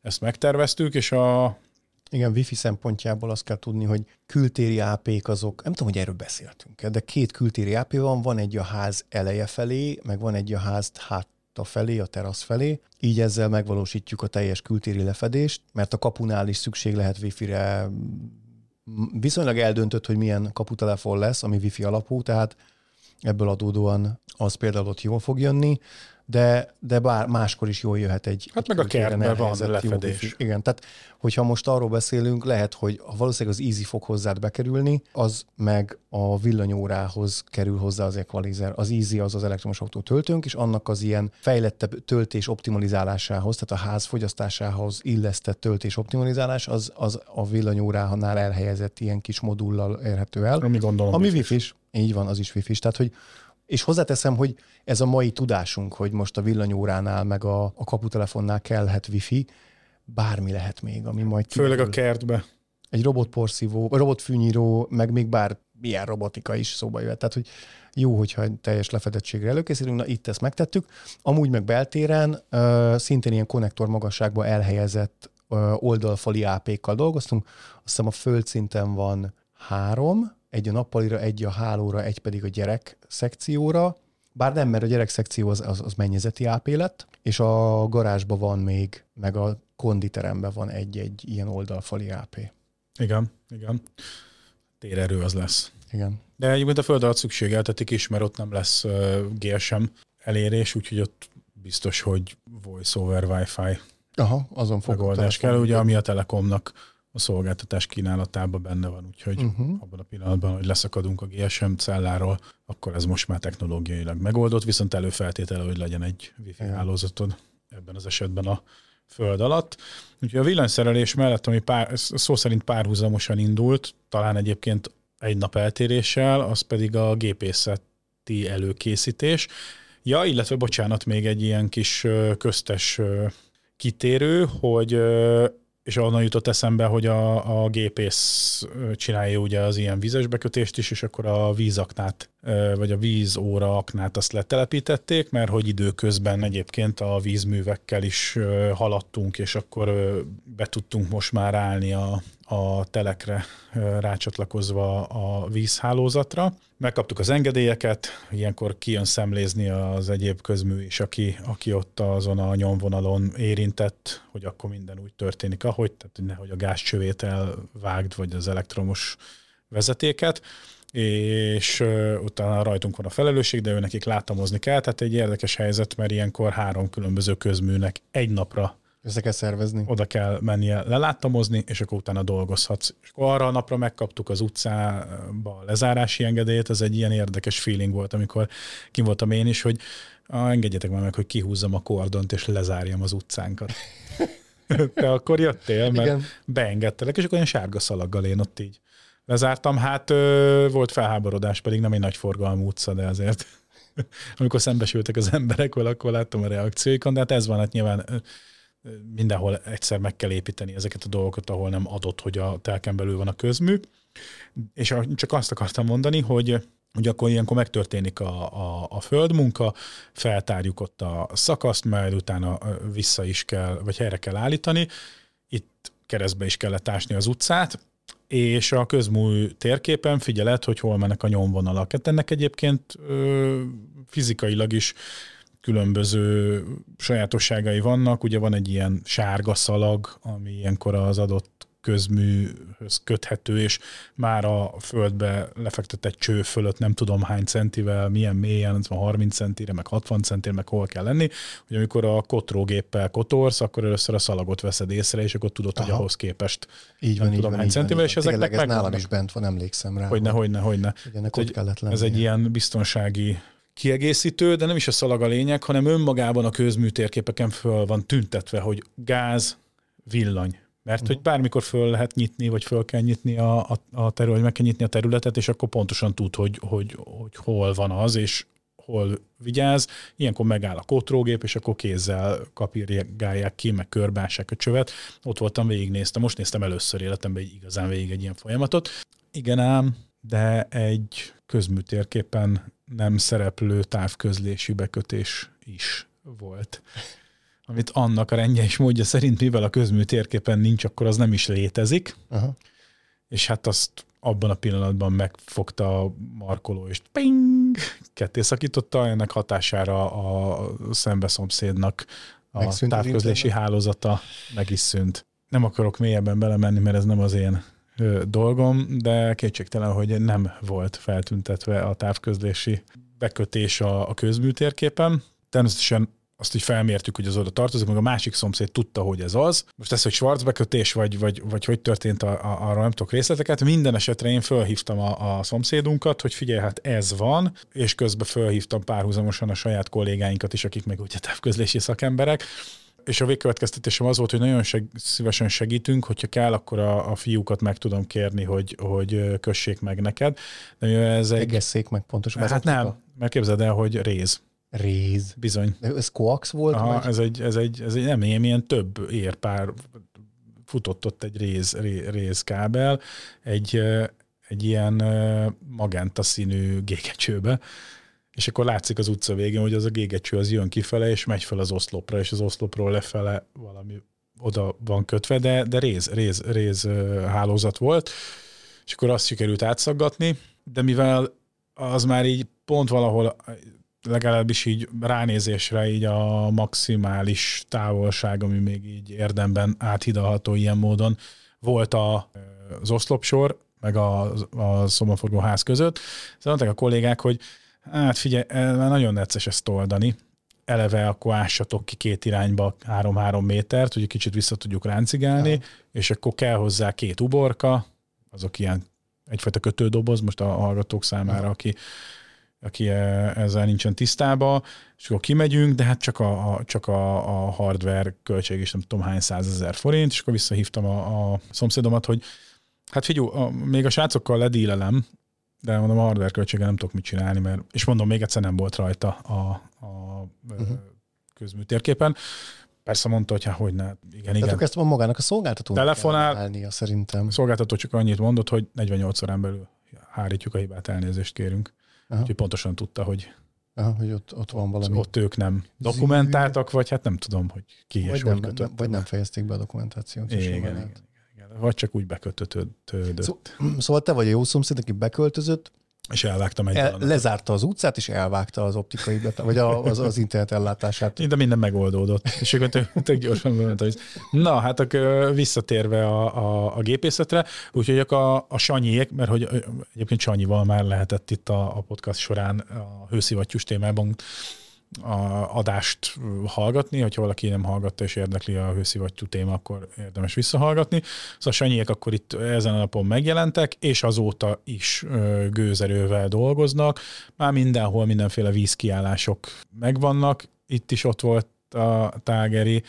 ezt megterveztük, és a igen, wifi szempontjából azt kell tudni, hogy kültéri AP-k azok, nem tudom, hogy erről beszéltünk de két kültéri AP van, van egy a ház eleje felé, meg van egy a ház hátta felé, a terasz felé. Így ezzel megvalósítjuk a teljes kültéri lefedést, mert a kapunál is szükség lehet wifi-re. Viszonylag eldöntött, hogy milyen kaputelefon lesz, ami wifi alapú, tehát ebből adódóan az például ott jól fog jönni de, de bár máskor is jól jöhet egy... Hát meg a kertben van lefedés. Igen, tehát hogyha most arról beszélünk, lehet, hogy valószínűleg az Easy fog hozzád bekerülni, az meg a villanyórához kerül hozzá az equalizer. Az Easy az az elektromos autó töltőnk, és annak az ilyen fejlettebb töltés optimalizálásához, tehát a ház fogyasztásához illesztett töltés optimalizálás, az, az a villanyóránál elhelyezett ilyen kis modullal érhető el. Ami gondolom. Ami wifi Így van, az is wifi Tehát, hogy és hozzáteszem, hogy ez a mai tudásunk, hogy most a villanyóránál, meg a, a kaputelefonnál kellhet wifi, bármi lehet még, ami majd Főleg a kertbe. Egy robotporszívó, robotfűnyíró, meg még bár milyen robotika is szóba jöhet. Tehát, hogy jó, hogyha teljes lefedettségre előkészülünk, na itt ezt megtettük. Amúgy meg beltéren uh, szintén ilyen konnektor magasságba elhelyezett uh, oldalfali AP-kkal dolgoztunk. Azt hiszem a földszinten van három, egy a nappalira, egy a hálóra, egy pedig a gyerek szekcióra, bár nem, mert a gyerek szekció az, az, az mennyezeti AP lett, és a garázsban van még, meg a konditeremben van egy-egy ilyen oldalfali AP. Igen, igen. Térerő az lesz. Igen. De egyébként a föld alatt szükségeltetik is, mert ott nem lesz GSM elérés, úgyhogy ott biztos, hogy voice over Wi-Fi Aha, azon megoldás kell, ugye, ami a Telekomnak a szolgáltatás kínálatában benne van, úgyhogy uh-huh. abban a pillanatban, hogy leszakadunk a GSM celláról, akkor ez most már technológiailag megoldott, viszont előfeltétele, hogy legyen egy wifi uh-huh. hálózatod ebben az esetben a föld alatt. Úgyhogy a villanyszerelés mellett, ami pár, szó szerint párhuzamosan indult, talán egyébként egy nap eltéréssel, az pedig a gépészeti előkészítés. Ja, illetve bocsánat, még egy ilyen kis köztes kitérő, hogy és onnan jutott eszembe, hogy a, a gépész csinálja ugye az ilyen vízes bekötést is, és akkor a vízaknát, vagy a vízóra aknát azt letelepítették, mert hogy időközben egyébként a vízművekkel is haladtunk, és akkor be tudtunk most már állni a, a telekre rácsatlakozva a vízhálózatra. Megkaptuk az engedélyeket, ilyenkor kijön szemlézni az egyéb közmű is, aki, aki ott azon a nyomvonalon érintett, hogy akkor minden úgy történik, ahogy, tehát nehogy a gázcsövét elvágd, vagy az elektromos vezetéket és utána rajtunk van a felelősség, de ő nekik látamozni kell, tehát egy érdekes helyzet, mert ilyenkor három különböző közműnek egy napra össze kell szervezni. Oda kell mennie leláttamozni, és akkor utána dolgozhatsz. És akkor arra a napra megkaptuk az utcába a lezárási engedélyt, ez egy ilyen érdekes feeling volt, amikor kim voltam én is, hogy ah, engedjetek már meg, hogy kihúzzam a kordont, és lezárjam az utcánkat. Te akkor jöttél, mert Igen. beengedtelek, és akkor olyan sárga szalaggal én ott így lezártam. Hát ö, volt felháborodás, pedig nem egy nagy forgalmú utca, de azért amikor szembesültek az emberek vele, akkor láttam a reakcióikon, de hát ez van, hát nyilván mindenhol egyszer meg kell építeni ezeket a dolgokat, ahol nem adott, hogy a telken belül van a közmű. És csak azt akartam mondani, hogy hogy akkor ilyenkor megtörténik a, a, a földmunka, feltárjuk ott a szakaszt, majd utána vissza is kell, vagy helyre kell állítani. Itt keresztbe is kellett ásni az utcát, és a közmű térképen figyeled, hogy hol mennek a nyomvonalak. Hát ennek egyébként ö, fizikailag is különböző sajátosságai vannak. Ugye van egy ilyen sárga szalag, ami ilyenkor az adott közműhöz köthető, és már a földbe lefektetett cső fölött nem tudom hány centivel, milyen mélyen, 30 centire, meg 60 centire, meg hol kell lenni, hogy amikor a kotrógéppel kotorsz, akkor először a szalagot veszed észre, és akkor tudod, Aha. hogy ahhoz képest így van, nem így tudom van, hány centivel, és ezeknek meg nálam is bent van, emlékszem rá. Hogyne, hogyne, hogyne. Ennek ott kellett lenni. Ez egy ilyen biztonsági kiegészítő, de nem is a szalag a lényeg, hanem önmagában a közműtérképeken föl van tüntetve, hogy gáz, villany. Mert hogy bármikor föl lehet nyitni, vagy föl kell nyitni a, a, a terület, meg kell nyitni a területet, és akkor pontosan tud, hogy, hogy, hogy hol van az, és hol vigyáz. Ilyenkor megáll a kotrógép, és akkor kézzel kapirgálják ki, meg körbássák a csövet. Ott voltam, végignéztem. Most néztem először életemben egy igazán végig egy ilyen folyamatot. Igen ám, de egy közműtérképen nem szereplő távközlési bekötés is volt. Amit annak a rendje és módja szerint, mivel a közmű térképen nincs, akkor az nem is létezik. Aha. És hát azt abban a pillanatban megfogta a markoló, és ping, ketté szakította, ennek hatására a szembeszomszédnak a Megszűnt távközlési hálózata meg is szűnt. Nem akarok mélyebben belemenni, mert ez nem az én dolgom, de kétségtelen, hogy nem volt feltüntetve a távközlési bekötés a, a közműtérképen. Természetesen azt így felmértük, hogy az oda tartozik, meg a másik szomszéd tudta, hogy ez az. Most ez, hogy Schwarz bekötés, vagy, vagy, vagy hogy történt, a, a, arra nem tudok részleteket. Minden esetre én felhívtam a, a szomszédunkat, hogy figyelj, hát ez van, és közben felhívtam párhuzamosan a saját kollégáinkat is, akik meg ugye távközlési szakemberek, és a végkövetkeztetésem az volt, hogy nagyon seg, szívesen segítünk, hogyha kell, akkor a, a fiúkat meg tudom kérni, hogy, hogy kössék meg neked. De ez egy... Egesszék meg pontosan. Hát nem, mert képzeld el, hogy réz. Réz. Bizony. De ez koax volt? Aha, vagy? ez egy, ez egy, ez egy nem ilyen, ilyen több érpár futott ott egy réz, réz kábel, egy, egy ilyen magenta színű gégecsőbe, és akkor látszik az utca végén, hogy az a gégecső az jön kifele, és megy fel az oszlopra, és az oszlopról lefele valami oda van kötve, de, de réz, réz, réz hálózat volt, és akkor azt sikerült átszaggatni, de mivel az már így pont valahol legalábbis így ránézésre így a maximális távolság, ami még így érdemben áthidalható ilyen módon, volt a, az oszlopsor, meg a, a szobaforgó ház között. Szóval mondták a kollégák, hogy hát figyelj, már nagyon necces ezt oldani, eleve akkor ássatok ki két irányba három-három métert, hogy kicsit vissza tudjuk ráncigálni, ja. és akkor kell hozzá két uborka, azok ilyen egyfajta kötődoboz most a hallgatók számára, aki aki e, ezzel nincsen tisztába, és akkor kimegyünk, de hát csak a, a, csak a, a hardware költség is nem tudom hány százezer forint, és akkor visszahívtam a, a szomszédomat, hogy hát figyelj, a, még a srácokkal ledílelem, de mondom, a hardware költsége nem tudok mit csinálni, mert, és mondom, még egyszer nem volt rajta a, a uh-huh. közműtérképen. Persze mondta, hogy hát hogy ne, igen, igen. Tehát ezt magának a szolgáltatónak Telefonál, állnia, szerintem. A szolgáltató csak annyit mondott, hogy 48 órán belül hárítjuk a hibát, elnézést kérünk. Aha. Úgyhogy pontosan tudta, hogy Aha, hogy ott, ott van valami. Ott ők nem dokumentáltak, vagy hát nem tudom, hogy ki vagy és nem, hogy Vagy nem fejezték be a dokumentációt. Igen, igen, igen, igen. Vagy csak úgy bekötötődött. Szó, szóval te vagy a jó szomszéd, aki beköltözött, és elvágtam egy El, Lezárta az utcát, és elvágta az optikai, bet- vagy a, az, az internet ellátását. De minden megoldódott. És akkor tök, tök gyorsan hogy na, hát akkor visszatérve a, a, a gépészetre, úgyhogy a, a Sanyiék, mert hogy egyébként Sanyival már lehetett itt a, a podcast során a hőszivattyús témában a adást hallgatni, hogyha valaki nem hallgatta és érdekli a hőszivattyú téma, akkor érdemes visszahallgatni. Szóval Sanyiek akkor itt ezen a napon megjelentek, és azóta is gőzerővel dolgoznak. Már mindenhol mindenféle vízkiállások megvannak. Itt is ott volt a tágeri.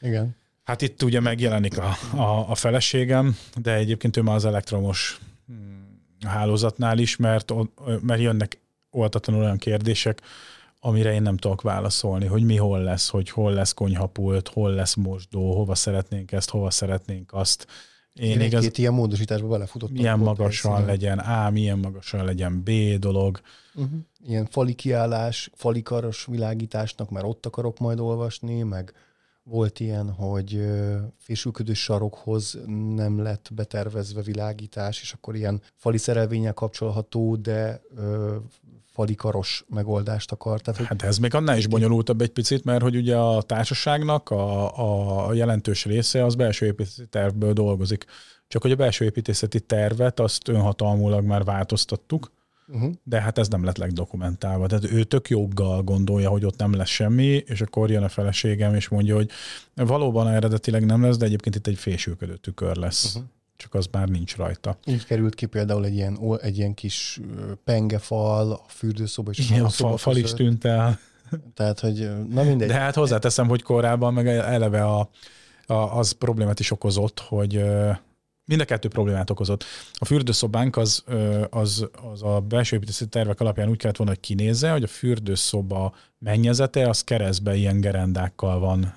Igen. Hát itt ugye megjelenik a, a, a feleségem, de egyébként ő már az elektromos hmm, hálózatnál is, mert, mert jönnek oltatlanul olyan kérdések, amire én nem tudok válaszolni, hogy mi hol lesz, hogy hol lesz konyhapult, hol lesz mosdó, hova szeretnénk ezt, hova szeretnénk azt. Én igaz, két ilyen módosításba belefutottam. Milyen magasan legyen A, milyen magasan legyen B dolog. Uh-huh. Ilyen fali kiállás, fali karos világításnak, mert ott akarok majd olvasni, meg volt ilyen, hogy fésülködő sarokhoz nem lett betervezve világítás, és akkor ilyen fali szerelvényel kapcsolható, de falikaros megoldást akar. Tehát, hogy... Hát ez még annál is bonyolultabb egy picit, mert hogy ugye a társaságnak a, a jelentős része az belső építési tervből dolgozik. csak hogy a belső építészeti tervet azt önhatalmulag már változtattuk, uh-huh. de hát ez nem lett legdokumentálva. Tehát ő tök joggal gondolja, hogy ott nem lesz semmi, és akkor jön a feleségem, és mondja, hogy valóban eredetileg nem lesz, de egyébként itt egy fésülködő tükör lesz. Uh-huh csak az már nincs rajta. Így került ki például egy ilyen, egy ilyen kis pengefal, a fürdőszoba és a Igen, a fal, fal is tűnt el. Tehát, hogy na mindegy. De hát hozzáteszem, hogy korábban meg eleve a, a, az problémát is okozott, hogy mind a kettő problémát okozott. A fürdőszobánk az, az, az a belső építési tervek alapján úgy kellett volna, hogy kinézze, hogy a fürdőszoba mennyezete az keresztbe ilyen gerendákkal van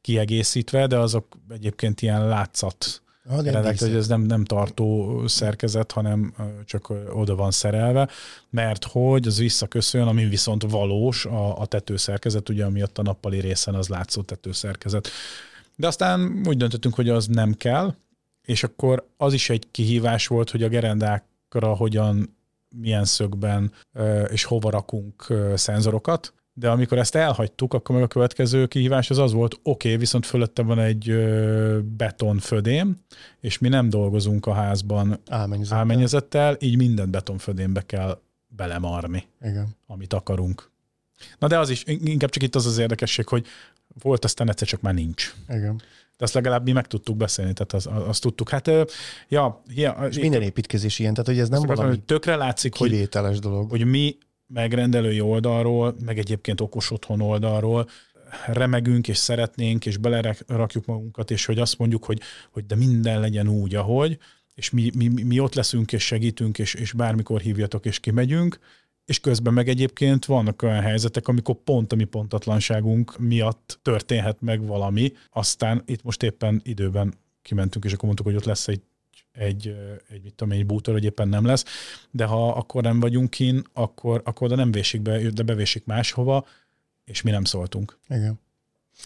kiegészítve, de azok egyébként ilyen látszat Eredet, hogy ez nem, nem tartó szerkezet, hanem csak oda van szerelve, mert hogy az visszaköszön, ami viszont valós, a, a tetőszerkezet, ugye amiatt a nappali részen az látszó tetőszerkezet. De aztán úgy döntöttünk, hogy az nem kell, és akkor az is egy kihívás volt, hogy a gerendákra hogyan, milyen szögben és hova rakunk szenzorokat, de amikor ezt elhagytuk, akkor meg a következő kihívás az az volt, oké, okay, viszont fölötte van egy betonfödém, és mi nem dolgozunk a házban álmennyezettel, álmennyezettel így minden betonfödémbe kell belemarni, Igen. amit akarunk. Na de az is, inkább csak itt az az érdekesség, hogy volt, aztán egyszer csak már nincs. Igen. De azt legalább mi meg tudtuk beszélni, tehát azt, azt tudtuk. Hát, ja, ja, és minden építkezés ilyen, tehát hogy ez nem valami hogy tökre látszik, kivételes hogy, dolog. hogy mi megrendelői oldalról, meg egyébként okos otthon oldalról remegünk, és szeretnénk, és belerakjuk magunkat, és hogy azt mondjuk, hogy, hogy de minden legyen úgy, ahogy, és mi, mi, mi ott leszünk, és segítünk, és, és bármikor hívjatok, és kimegyünk, és közben meg egyébként vannak olyan helyzetek, amikor pont a mi pontatlanságunk miatt történhet meg valami, aztán itt most éppen időben kimentünk, és akkor mondtuk, hogy ott lesz egy egy, egy mit tudom, egy bútor, hogy éppen nem lesz, de ha akkor nem vagyunk kin, akkor, akkor oda nem vésik be, de bevésik máshova, és mi nem szóltunk. Igen.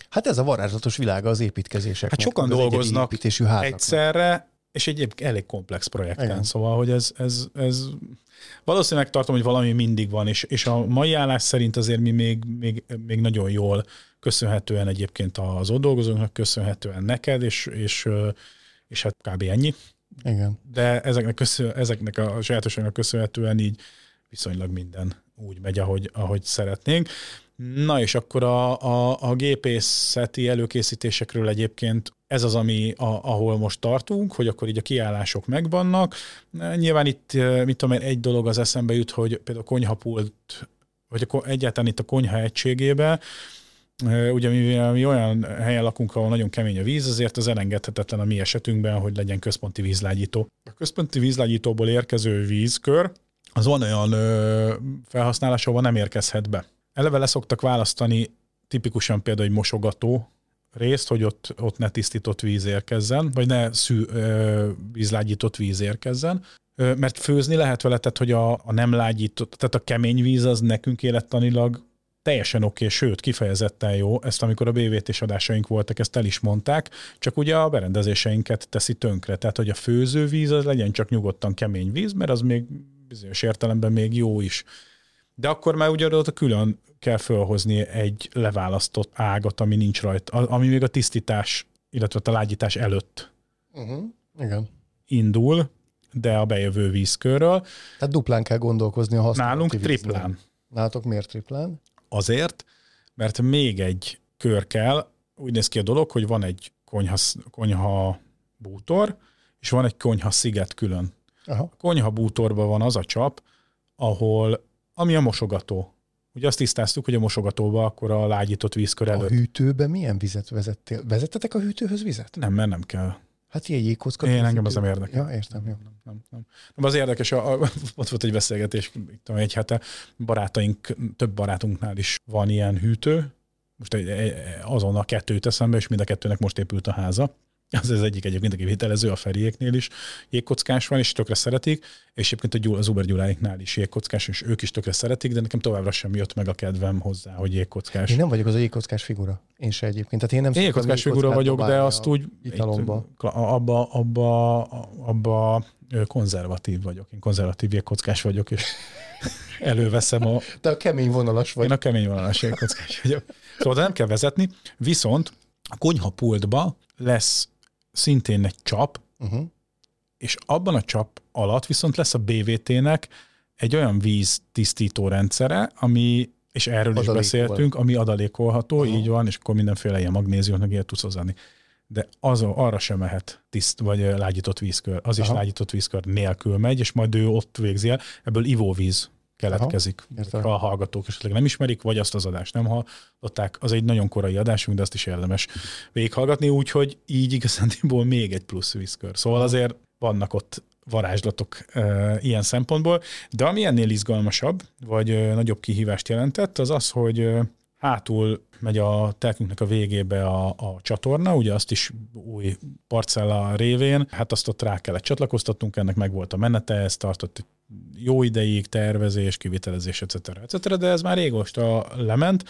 Hát ez a varázslatos világa az építkezések. Hát sokan dolgoznak egyszerre, és egy elég komplex projekten, Igen. szóval, hogy ez, ez, ez valószínűleg tartom, hogy valami mindig van, és, és a mai állás szerint azért mi még, még, még nagyon jól köszönhetően egyébként az ott dolgozóknak, köszönhetően neked, és, és, és hát kb. ennyi. Igen. De ezeknek, köszön, ezeknek a sajátosságnak köszönhetően így viszonylag minden úgy megy, ahogy, ahogy szeretnénk. Na és akkor a, a, a gépészeti előkészítésekről egyébként ez az, ami a, ahol most tartunk, hogy akkor így a kiállások megvannak. Nyilván itt, mit tudom én, egy dolog az eszembe jut, hogy például a konyhapult, vagy a, egyáltalán itt a konyha egységébe, Ugye mi, mi olyan helyen lakunk, ahol nagyon kemény a víz, azért az elengedhetetlen a mi esetünkben, hogy legyen központi vízlágyító. A központi vízlágyítóból érkező vízkör, az van olyan ö, felhasználás, ahol nem érkezhet be. Eleve leszoktak választani tipikusan például egy mosogató részt, hogy ott, ott ne tisztított víz érkezzen, vagy ne szű, ö, vízlágyított víz érkezzen, mert főzni lehet vele, tehát hogy a, a nem lágyított, tehát a kemény víz az nekünk élettanilag teljesen oké, okay, sőt, kifejezetten jó, ezt amikor a BVT-s adásaink voltak, ezt el is mondták, csak ugye a berendezéseinket teszi tönkre, tehát hogy a főzővíz az legyen csak nyugodtan kemény víz, mert az még bizonyos értelemben még jó is. De akkor már ugye ott külön kell felhozni egy leválasztott ágat, ami nincs rajta, ami még a tisztítás, illetve a lágyítás előtt uh-huh. Igen. indul, de a bejövő vízkörről. Tehát duplán kell gondolkozni a használati Nálunk triplán. Nálatok miért triplán? Azért, mert még egy kör kell, úgy néz ki a dolog, hogy van egy konyha, konyha bútor, és van egy konyha sziget külön. Aha. A konyha bútorban van az a csap, ahol, ami a mosogató. Ugye azt tisztáztuk, hogy a mosogatóba akkor a lágyított vízkör előtt. A hűtőbe milyen vizet vezettél? Vezettetek a hűtőhöz vizet? Nem, mert nem kell. Hát ilyen jégkocka. Én engem az nem érdekel. Ja, értem, jó. Nem, nem, nem. nem az érdekes, a, a, ott volt egy beszélgetés, tudom, egy hete, barátaink, több barátunknál is van ilyen hűtő, most egy, egy, azon a kettőt eszembe, és mind a kettőnek most épült a háza az az egyik egyébként, aki hitelező a Feriéknél is jégkockás van, és tökre szeretik, és egyébként az Uber Gyuláiknál is jégkockás, és ők is tökre szeretik, de nekem továbbra sem jött meg a kedvem hozzá, hogy jégkockás. Én nem vagyok az a jégkockás figura. Én se egyébként. Tehát én nem én jégkockás figura vagyok, de azt úgy italomba. abba, abba, abba konzervatív vagyok. Én konzervatív jégkockás vagyok, és előveszem a... Te a kemény vonalas vagy. Én a kemény vonalas jégkockás vagyok. Szóval nem kell vezetni, viszont a konyhapultba lesz szintén egy csap, uh-huh. és abban a csap alatt viszont lesz a BVT-nek egy olyan víz tisztító rendszere, ami, és erről is beszéltünk, ami adalékolható, uh-huh. így van, és akkor mindenféle ilyen magnéziumnak ilyet tudsz hozzáadni. De az, arra sem mehet tiszt, vagy lágyított vízkör. Az Aha. is lágyított vízkör nélkül megy, és majd ő ott végzi el. Ebből ivóvíz keletkezik. Aha, ha a hallgatók esetleg nem ismerik, vagy azt az adást nem hallották, az egy nagyon korai adásunk, de azt is érdemes végighallgatni, úgyhogy így igazándiból még egy plusz vízkör. Szóval azért vannak ott varázslatok e, ilyen szempontból, de ami ennél izgalmasabb, vagy e, nagyobb kihívást jelentett, az az, hogy e, hátul megy a telkünknek a végébe a, a csatorna, ugye azt is új parcella révén, hát azt ott rá kellett csatlakoztatnunk, ennek meg volt a menete, ez tartott jó ideig, tervezés, kivitelezés, etc. etc. De ez már régóta lement,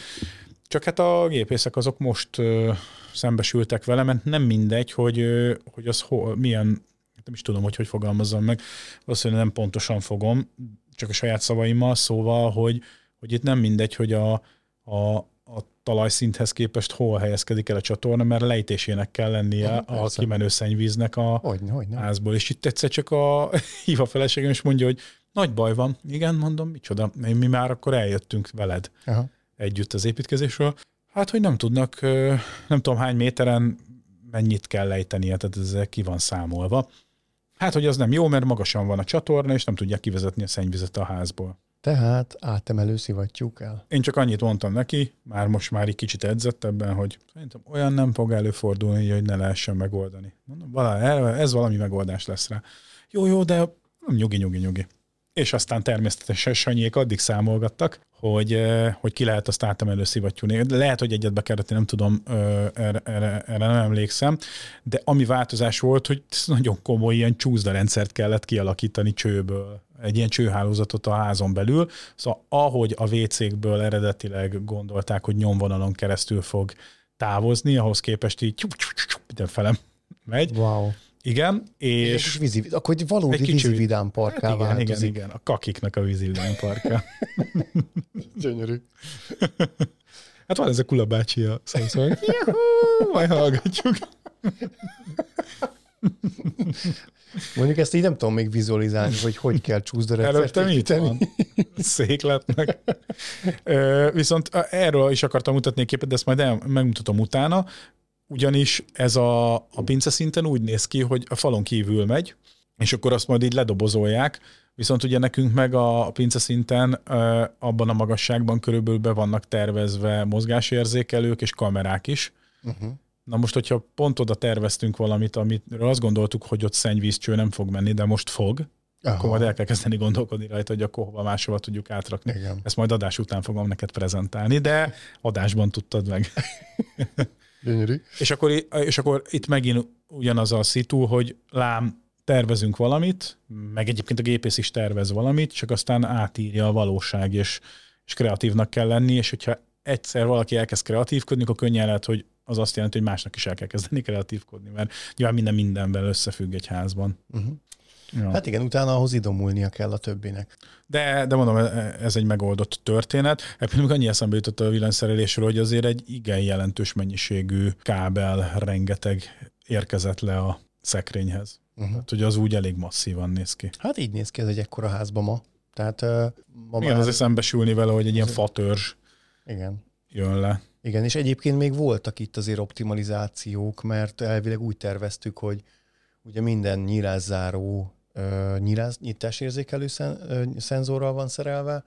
csak hát a gépészek azok most ö, szembesültek vele, mert nem mindegy, hogy, ö, hogy az ho, milyen, nem is tudom, hogy hogy fogalmazzam meg, valószínűleg nem pontosan fogom, csak a saját szavaimmal, szóval, hogy, hogy itt nem mindegy, hogy a, a, a talajszinthez képest hol helyezkedik el a csatorna, mert lejtésének kell lennie a kimenő szennyvíznek a hogyne, hogyne. házból. És itt egyszer csak a hív a feleségem, és mondja, hogy nagy baj van. Igen, mondom, micsoda. Mi már akkor eljöttünk veled Aha. együtt az építkezésről. Hát, hogy nem tudnak, nem tudom hány méteren mennyit kell lejtenie, tehát ez ki van számolva. Hát, hogy az nem jó, mert magasan van a csatorna, és nem tudják kivezetni a szennyvizet a házból. Tehát átemelő szivattyúk el. Én csak annyit mondtam neki, már most már egy kicsit edzett ebben, hogy szerintem olyan nem fog előfordulni, hogy ne lehessen megoldani. Mondom, vala, ez valami megoldás lesz rá. Jó, jó, de nyugi, nyugi, nyugi. És aztán természetesen Sanyék addig számolgattak, hogy, hogy ki lehet azt átemelő szivattyúni. Lehet, hogy egyet bekerülni, nem tudom, erre, erre, nem emlékszem, de ami változás volt, hogy nagyon komoly ilyen csúszdarendszert kellett kialakítani csőből egy ilyen csőhálózatot a házon belül, szóval ahogy a WC-kből eredetileg gondolták, hogy nyomvonalon keresztül fog távozni, ahhoz képest így mindenfele megy. Wow. Igen, és... Egy vízi, akkor egy valódi egy kicsi, vízi vidám parká hát igen, változik. igen, igen, a kakiknak a vízi vidám parká. Gyönyörű. Hát van ez a Kula bácsi a szóval, majd hallgatjuk. Mondjuk ezt így nem tudom még vizualizálni, hogy hogy kell csúszdarecet Előttem itt van. Székletnek. Viszont erről is akartam mutatni egy képet, de ezt majd el, megmutatom utána, ugyanis ez a, a pince szinten úgy néz ki, hogy a falon kívül megy, és akkor azt majd így ledobozolják, viszont ugye nekünk meg a pince szinten abban a magasságban körülbelül be vannak tervezve mozgásérzékelők és kamerák is, uh-huh. Na most, hogyha pont oda terveztünk valamit, amiről azt gondoltuk, hogy ott szennyvízcső nem fog menni, de most fog, Aha. akkor majd el kell kezdeni gondolkodni rajta, hogy akkor hova máshova tudjuk átrakni. Igen. Ezt majd adás után fogom neked prezentálni, de adásban tudtad meg. Gyönyörű. és, akkor, és akkor itt megint ugyanaz a szitu, hogy lám, tervezünk valamit, meg egyébként a gépész is tervez valamit, csak aztán átírja a valóság, és, és kreatívnak kell lenni, és hogyha egyszer valaki elkezd kreatívkodni, akkor könnyen lehet, hogy az azt jelenti, hogy másnak is el kell kezdeni kreatívkodni, mert nyilván minden mindenben összefügg egy házban. Uh-huh. Ja. Hát igen, utána ahhoz idomulnia kell a többinek. De, de mondom, ez egy megoldott történet. Még annyi eszembe jutott a villanyszerelésről, hogy azért egy igen jelentős mennyiségű kábel rengeteg érkezett le a szekrényhez. Uh-huh. Tehát, hogy az úgy elég masszívan néz ki. Hát így néz ki ez egy ekkora házba ma. Tehát, uh, ma igen, már... azért szembesülni vele, hogy egy ilyen fatörzs igen. jön le. Igen, és egyébként még voltak itt azért optimalizációk, mert elvileg úgy terveztük, hogy ugye minden nyilázzáró nyiláz, nyitásérzékelő szen, szenzorral van szerelve,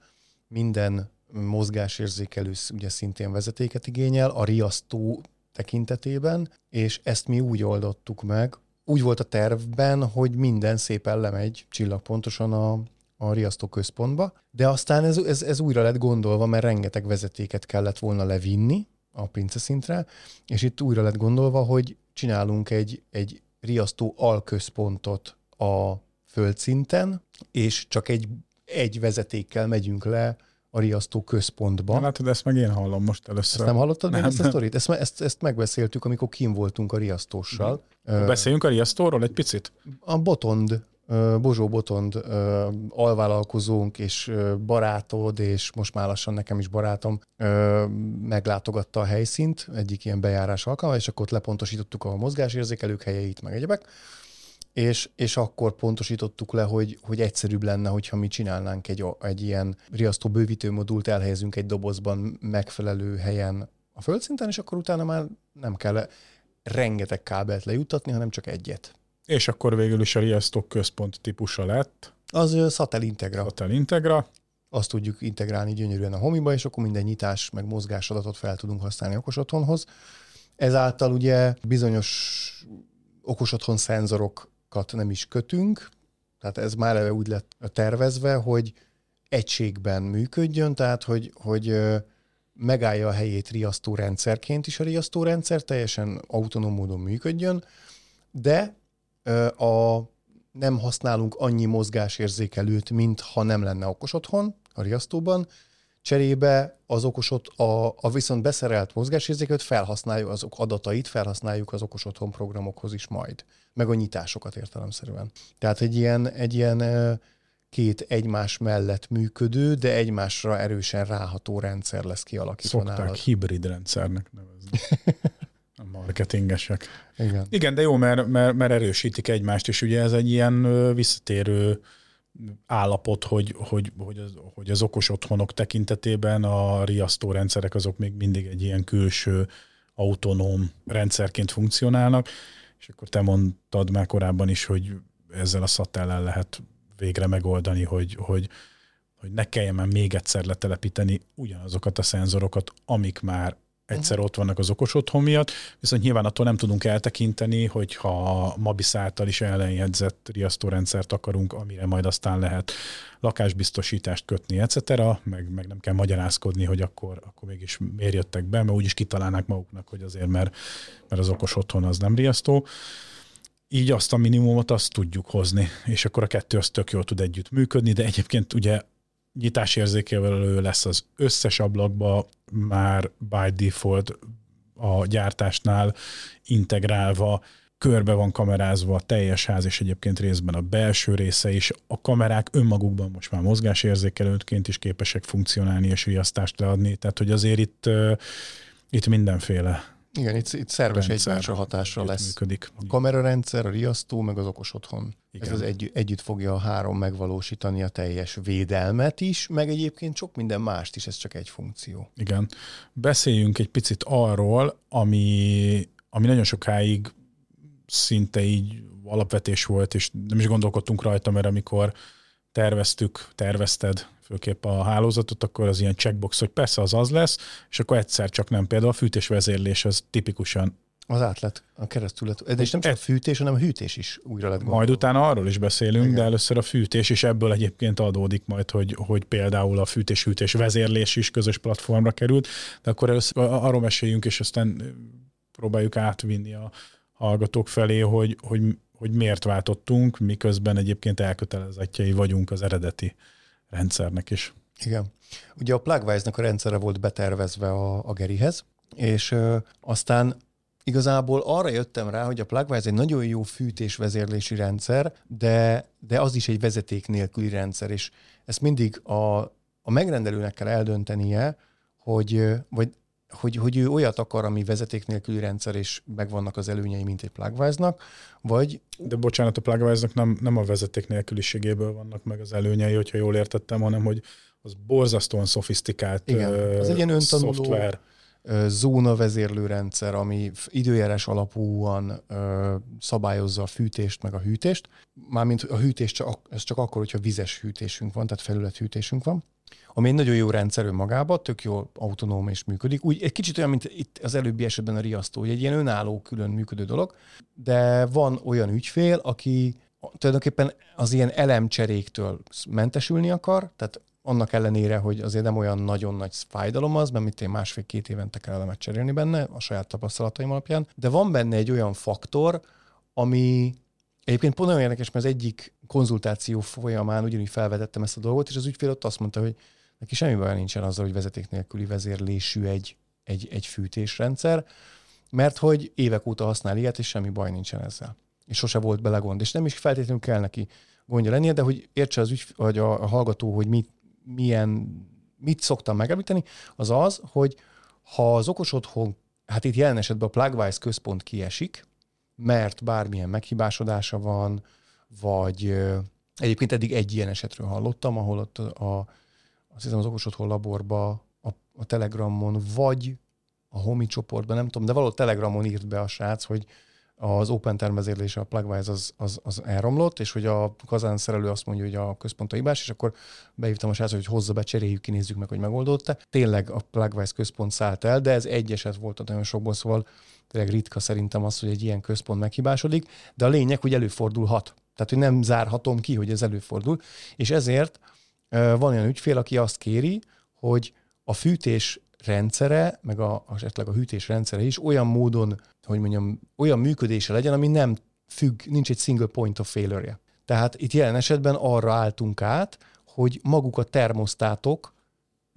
minden mozgásérzékelő ugye szintén vezetéket igényel, a riasztó tekintetében, és ezt mi úgy oldottuk meg, úgy volt a tervben, hogy minden szépen lemegy csillagpontosan a, a riasztó központba, de aztán ez, ez, ez újra lett gondolva, mert rengeteg vezetéket kellett volna levinni a pince szintre, és itt újra lett gondolva, hogy csinálunk egy, egy riasztó alközpontot a földszinten, és csak egy, egy vezetékkel megyünk le a riasztó központba. Na, látod, ezt meg én hallom most először. Ezt nem hallottad nem, még ezt a sztorit? Ezt, ezt, ezt megbeszéltük, amikor kim voltunk a riasztóssal. Beszéljünk a riasztóról egy picit? A Botond Bozsó Botond alvállalkozónk és barátod, és most már lassan nekem is barátom meglátogatta a helyszínt egyik ilyen bejárás alkalma, és akkor ott lepontosítottuk a mozgásérzékelők helyeit, meg egyebek, és, és akkor pontosítottuk le, hogy, hogy egyszerűbb lenne, hogyha mi csinálnánk egy, egy ilyen riasztó bővítő modult, elhelyezünk egy dobozban megfelelő helyen a földszinten, és akkor utána már nem kell rengeteg kábelt lejuttatni, hanem csak egyet. És akkor végül is a riasztó központ típusa lett. Az Satellintegra. Satellintegra. Azt tudjuk integrálni gyönyörűen a homiba, és akkor minden nyitás meg mozgás adatot fel tudunk használni okos otthonhoz. Ezáltal ugye bizonyos okos otthon szenzorokat nem is kötünk, tehát ez már eleve úgy lett tervezve, hogy egységben működjön, tehát hogy, hogy megállja a helyét riasztórendszerként is a riasztórendszer, teljesen autonóm módon működjön, de a, nem használunk annyi mozgásérzékelőt, mint ha nem lenne okos otthon a riasztóban, Cserébe az okosot, a, a viszont beszerelt mozgásérzékelőt felhasználjuk, azok adatait felhasználjuk az okos otthon programokhoz is majd, meg a nyitásokat értelemszerűen. Tehát egy ilyen, egy ilyen két egymás mellett működő, de egymásra erősen ráható rendszer lesz kialakítva Szokták nálad. hibrid rendszernek nevezni. a marketingesek. Igen. Igen, de jó, mert, mert, mert erősítik egymást, és ugye ez egy ilyen visszatérő állapot, hogy, hogy, hogy, az, hogy az okos otthonok tekintetében a riasztórendszerek azok még mindig egy ilyen külső autonóm rendszerként funkcionálnak, és akkor te mondtad már korábban is, hogy ezzel a szatellel lehet végre megoldani, hogy, hogy, hogy ne kelljen már még egyszer letelepíteni ugyanazokat a szenzorokat, amik már egyszer ott vannak az okos otthon miatt, viszont nyilván attól nem tudunk eltekinteni, hogy ha Mabis által is ellenjegyzett riasztórendszert akarunk, amire majd aztán lehet lakásbiztosítást kötni, etc., meg, meg nem kell magyarázkodni, hogy akkor, akkor mégis miért jöttek be, mert úgyis kitalálnák maguknak, hogy azért, mert, mert az okos otthon az nem riasztó így azt a minimumot azt tudjuk hozni, és akkor a kettő az tök jól tud együtt működni, de egyébként ugye nyitásérzékelő lesz az összes ablakba már by default a gyártásnál integrálva, körbe van kamerázva a teljes ház, és egyébként részben a belső része is. A kamerák önmagukban most már mozgásérzékelőként is képesek funkcionálni és riasztást leadni, tehát hogy azért itt, itt mindenféle igen, itt, itt szerves egymásra hatásra lesz. Működik. A kamerarendszer, a riasztó, meg az okos otthon. Igen. Ez az egy, együtt fogja a három megvalósítani a teljes védelmet is, meg egyébként sok minden mást is, ez csak egy funkció. Igen. Beszéljünk egy picit arról, ami, ami nagyon sokáig szinte így alapvetés volt, és nem is gondolkodtunk rajta, mert amikor terveztük, tervezted főképp a hálózatot, akkor az ilyen checkbox, hogy persze az az lesz, és akkor egyszer csak nem. Például a fűtésvezérlés az tipikusan az átlet, a keresztül lett. De és nem csak a fűtés, hanem a hűtés is újra lett gondolva. Majd utána arról is beszélünk, Igen. de először a fűtés, és ebből egyébként adódik majd, hogy, hogy például a fűtés-hűtés vezérlés is közös platformra került, de akkor először arról meséljünk, és aztán próbáljuk átvinni a hallgatók felé, hogy, hogy, hogy miért váltottunk, miközben egyébként elkötelezettjei vagyunk az eredeti rendszernek is. Igen. Ugye a Plugwise-nak a rendszere volt betervezve a, a Gerihez, és ö, aztán igazából arra jöttem rá, hogy a Plugwise egy nagyon jó fűtésvezérlési rendszer, de, de az is egy vezeték nélküli rendszer, és ezt mindig a, a megrendelőnek kell eldöntenie, hogy, vagy hogy, hogy ő olyat akar, ami vezeték nélküli rendszer, és megvannak az előnyei, mint egy Plugwise-nak, vagy... De bocsánat, a Plugwise-nak nem, nem a vezeték nélküliségéből vannak meg az előnyei, hogyha jól értettem, hanem hogy az borzasztóan szofisztikált Igen, az egy ilyen öntanuló, szoftver. zóna vezérlő rendszer, ami időjárás alapúan ö, szabályozza a fűtést meg a hűtést. Mármint a hűtés csak, ez csak akkor, hogyha vizes hűtésünk van, tehát felülethűtésünk van ami egy nagyon jó rendszer önmagában, tök jó autonóm és működik. Úgy egy kicsit olyan, mint itt az előbbi esetben a riasztó, hogy egy ilyen önálló, külön működő dolog, de van olyan ügyfél, aki tulajdonképpen az ilyen elemcseréktől mentesülni akar, tehát annak ellenére, hogy azért nem olyan nagyon nagy fájdalom az, mert mit én másfél-két évente kell elemet cserélni benne, a saját tapasztalataim alapján, de van benne egy olyan faktor, ami egyébként pont olyan érdekes, mert az egyik konzultáció folyamán ugyanúgy felvetettem ezt a dolgot, és az ügyfél ott azt mondta, hogy neki semmi baj nincsen azzal, hogy vezeték nélküli vezérlésű egy, egy, egy fűtésrendszer, mert hogy évek óta használ ilyet, és semmi baj nincsen ezzel. És sose volt bele gond. És nem is feltétlenül kell neki gondja lennie, de hogy értse az ügy, vagy a, a hallgató, hogy mit, milyen, mit szoktam megemlíteni, az az, hogy ha az okos otthon, hát itt jelen esetben a Plugwise központ kiesik, mert bármilyen meghibásodása van, vagy egyébként eddig egy ilyen esetről hallottam, ahol ott a, azt hiszem az okos otthon laborba a, a Telegramon, vagy a homi csoportban, nem tudom, de valahol Telegramon írt be a srác, hogy az open termezérlése, a Plugwise az, az, az elromlott, és hogy a kazán szerelő azt mondja, hogy a központ a hibás, és akkor behívtam a srácot, hogy hozza be, cseréljük ki, nézzük meg, hogy megoldott-e. Tényleg a Plugwise központ szállt el, de ez egy eset volt a nagyon sokból, szóval tényleg ritka szerintem az, hogy egy ilyen központ meghibásodik, de a lényeg, hogy előfordulhat. Tehát, hogy nem zárhatom ki, hogy ez előfordul, és ezért van olyan ügyfél, aki azt kéri, hogy a fűtés rendszere, meg a, esetleg a hűtés rendszere is olyan módon, hogy mondjam, olyan működése legyen, ami nem függ, nincs egy single point of failure-je. Tehát itt jelen esetben arra álltunk át, hogy maguk a termosztátok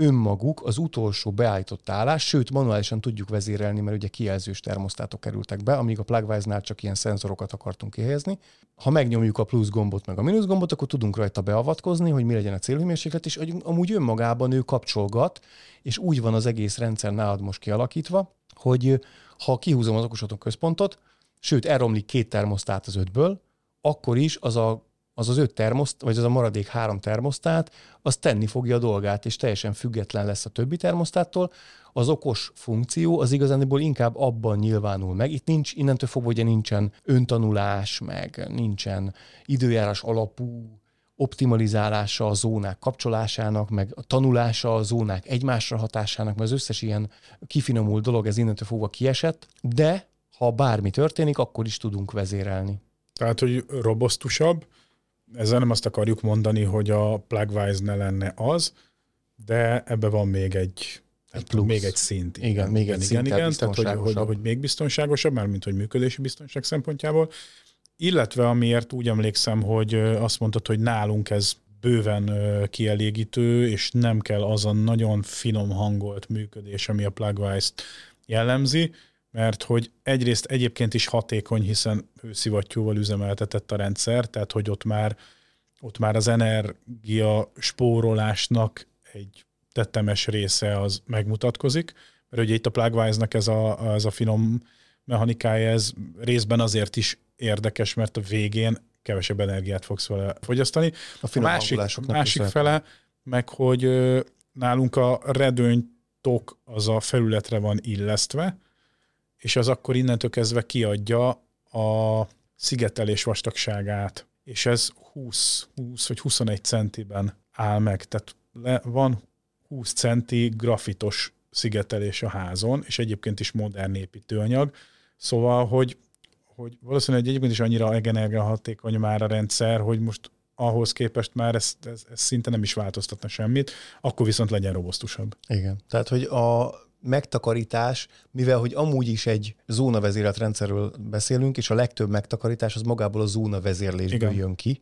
önmaguk az utolsó beállított állás, sőt, manuálisan tudjuk vezérelni, mert ugye kijelzős termosztátok kerültek be, amíg a Plugwise-nál csak ilyen szenzorokat akartunk kihelyezni. Ha megnyomjuk a plusz gombot, meg a mínusz gombot, akkor tudunk rajta beavatkozni, hogy mi legyen a célhőmérséklet, és amúgy önmagában ő kapcsolgat, és úgy van az egész rendszer nálad most kialakítva, hogy ha kihúzom az okosotthon központot, sőt, elromlik két termosztát az ötből, akkor is az a az az öt termoszt, vagy az a maradék három termosztát, az tenni fogja a dolgát, és teljesen független lesz a többi termosztáttól. Az okos funkció az igazániból inkább abban nyilvánul meg. Itt nincs, innentől fogva ugye nincsen öntanulás, meg nincsen időjárás alapú optimalizálása a zónák kapcsolásának, meg a tanulása a zónák egymásra hatásának, mert az összes ilyen kifinomult dolog ez innentől fogva kiesett, de ha bármi történik, akkor is tudunk vezérelni. Tehát, hogy robosztusabb, ezzel nem azt akarjuk mondani, hogy a Plugwise ne lenne az, de ebbe van még egy, egy plusz. még egy szint. Igen, igen még egy igen, igen, tehát hogy, hogy, hogy még biztonságosabb, már mint hogy működési biztonság szempontjából. Illetve amiért úgy emlékszem, hogy azt mondtad, hogy nálunk ez bőven kielégítő, és nem kell az a nagyon finom hangolt működés, ami a Plugwise-t jellemzi, mert hogy egyrészt egyébként is hatékony, hiszen hőszivattyúval üzemeltetett a rendszer, tehát hogy ott már, ott már az energia spórolásnak egy tettemes része az megmutatkozik, mert ugye itt a Plugwise-nak ez a, ez a finom mechanikája, ez részben azért is érdekes, mert a végén kevesebb energiát fogsz vele fogyasztani. A, a másik, másik fele, meg hogy nálunk a redőny tok az a felületre van illesztve, és az akkor innentől kezdve kiadja a szigetelés vastagságát, és ez 20, 20 vagy 21 centiben áll meg, tehát le, van 20 centi grafitos szigetelés a házon, és egyébként is modern építőanyag, szóval, hogy, hogy valószínűleg egyébként is annyira hatékony már a rendszer, hogy most ahhoz képest már ez, ez, ez szinte nem is változtatna semmit, akkor viszont legyen robosztusabb. Igen. Tehát, hogy a megtakarítás, mivel hogy amúgy is egy zónavezérelt rendszerről beszélünk, és a legtöbb megtakarítás az magából a zónavezérlésből Igen. jön ki,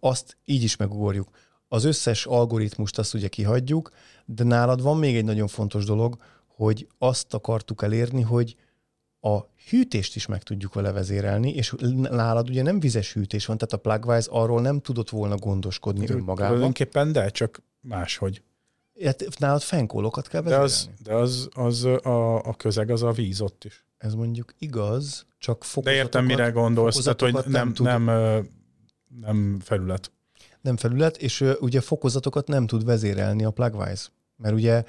azt így is megugorjuk. Az összes algoritmust azt ugye kihagyjuk, de nálad van még egy nagyon fontos dolog, hogy azt akartuk elérni, hogy a hűtést is meg tudjuk vele vezérelni, és nálad ugye nem vizes hűtés van, tehát a Plugwise arról nem tudott volna gondoskodni önmagában. Tulajdonképpen de, csak máshogy. Hát nálad fenkólokat kell De az, de az, az a, a közeg az a víz ott is. Ez mondjuk igaz, csak fokozatokat... De értem, mire gondolsz, tehát hogy nem, nem, nem, nem felület. Nem felület, és ugye fokozatokat nem tud vezérelni a Plugwise. Mert ugye